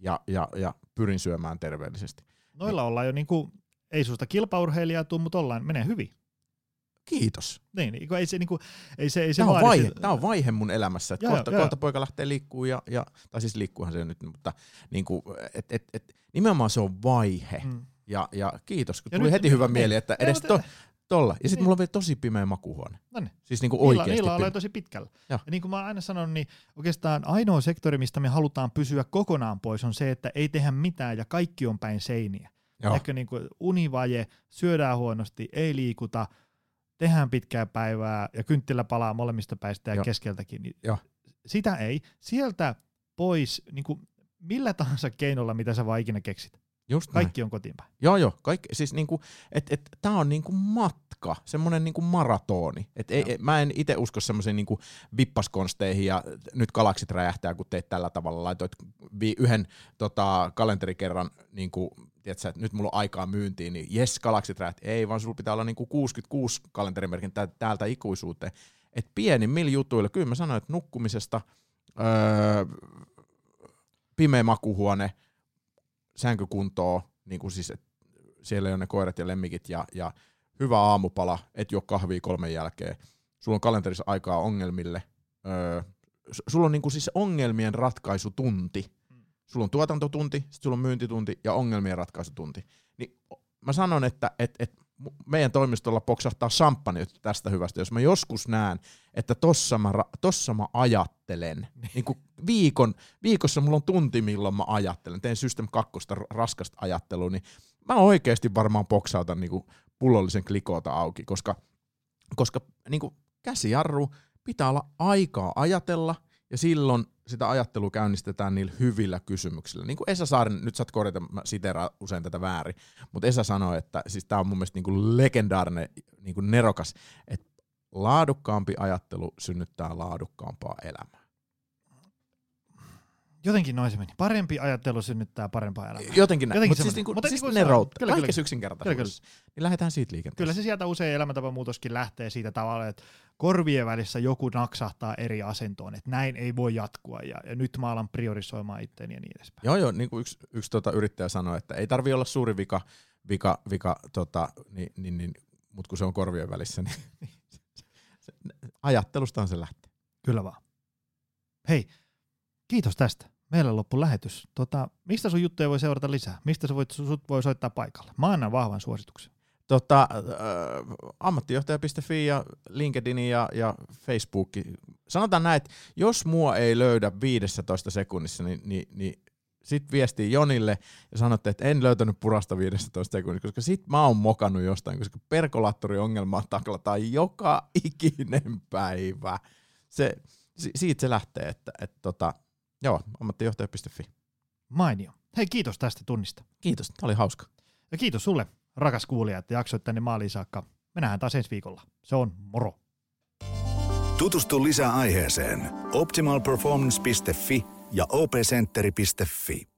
ja, ja, ja pyrin syömään terveellisesti. Noilla ollaan jo niin kuin, ei susta kilpaurheilijaa tuu, mutta ollaan, menee hyvin. Kiitos. Niin, niin kun ei se, niin kuin, ei se, ei se Tämä on, vaihe, sitä- tämä on vaihe mun elämässä, että Joo, kohta, joo. kohta poika lähtee liikkuu ja, ja tai siis liikkuuhan se nyt, mutta niin kuin, et, et, et, nimenomaan se on vaihe. Mm. Ja, ja kiitos, kun Ja tuli nyt- heti hyvä niin. mieli, että edes to, tolla. Ja sitten Niin. mulla on vielä tosi pimeä makuuhuone. No niin. Siis niin kuin Niillä, oikeasti niillä pimeä. ollaan tosi pitkällä. Joo. Ja niin kuin mä aina sanonut, niin oikeastaan ainoa sektori, mistä me halutaan pysyä kokonaan pois, on se, että ei tehdä mitään ja kaikki on päin seiniä. Ehkä niin kuin univaje, syödään huonosti, ei liikuta, tehdään pitkää päivää ja kynttilä palaa molemmista päistä ja Joo. keskeltäkin. Niin Joo. Sitä ei. Sieltä pois niin kuin millä tahansa keinolla, mitä sä vaan ikinä keksit. Just näin. Kaikki on kotiin päin. Joo, joo. Kaikki, siis niinku, et, et, tää on niinku matka, semmoinen niinku maratoni. Et ei, mä en itse usko semmoisiin niinku vippaskonsteihin ja nyt galaksit räjähtää, kun teet tällä tavalla. Laitoit vi, yhden tota, kalenterikerran, niinku, tiedätkö, että nyt mulla on aikaa myyntiin, niin jes, galaksit räjähtää. Ei, vaan sulla pitää olla niinku 66 kalenterimerkin tä- täältä ikuisuuteen. Et pienimmillä jutuilla, kyllä mä sanoin, että nukkumisesta, öö, pimeä makuhuone, sänkykuntoa, niin kuin siis, siellä on ne koirat ja lemmikit ja, ja hyvä aamupala, et juo kahvia kolmen jälkeen. Sulla on kalenterissa aikaa ongelmille. Öö, sulla on niin kuin siis ongelmien ratkaisutunti. Sulla on tuotantotunti, sit sulla on myyntitunti ja ongelmien ratkaisutunti. Niin mä sanon, että et, et meidän toimistolla poksahtaa samppani tästä hyvästä, jos mä joskus näen, että tossa mä, tossa mä ajattelen. niin kuin viikon, viikossa mulla on tunti, milloin mä ajattelen. Teen System 2 raskasta ajattelua, niin mä oikeasti varmaan poksautan niin kuin pullollisen klikoota auki, koska, koska niin kuin käsijarru, pitää olla aikaa ajatella ja silloin sitä ajattelua käynnistetään niillä hyvillä kysymyksillä. Niin kuin Esa Saaren, nyt saat korjata, mä siteraan usein tätä väärin, mutta Esa sanoi, että siis tämä on mun mielestä niin kuin legendaarinen, niin kuin nerokas, että laadukkaampi ajattelu synnyttää laadukkaampaa elämää. Jotenkin noin se meni. Parempi ajattelu synnyttää parempaa elämää. Jotenkin näin, mutta siis, niinku, Mutta siis niinku ne se on. routta. Kyllä, kyllä. Yksinkertaisuudessa. Niin lähdetään siitä liikenteeseen. Kyllä se sieltä usein elämäntapamuutoskin lähtee siitä tavalla, että korvien välissä joku naksahtaa eri asentoon, että näin ei voi jatkua ja, ja nyt mä alan priorisoimaan itteeni ja niin edespäin. Joo, joo, niin kuin yksi, yksi tota yrittäjä sanoi, että ei tarvi olla suuri vika, vika, vika tota, niin, niin, niin, mutta kun se on korvien välissä, niin ajattelustaan se lähtee. Kyllä vaan. Hei, kiitos tästä. Meillä loppu lähetys. Tota, mistä sun juttuja voi seurata lisää? Mistä sä voit, sut voi soittaa paikalle? Mä annan vahvan suosituksen. Tota, äh, ammattijohtaja.fi ja LinkedIn ja, ja Facebook. Sanotaan näin, että jos mua ei löydä 15 sekunnissa, niin, niin, niin sit viestii Jonille ja sanotte, että en löytänyt purasta 15 sekunnissa, koska sit mä oon mokannut jostain, koska perkolaattoriongelmaa taklataan joka ikinen päivä. Se, si, siitä se lähtee, että, että tota, joo, ammattijohtaja.fi. Mainio. Hei, kiitos tästä tunnista. Kiitos, tämä oli hauska. Ja kiitos sulle, rakas kuulija, että jaksoit tänne maaliin saakka. Me nähdään taas ensi viikolla. Se on moro. Tutustu lisää aiheeseen optimalperformance.fi ja opcenteri.fi.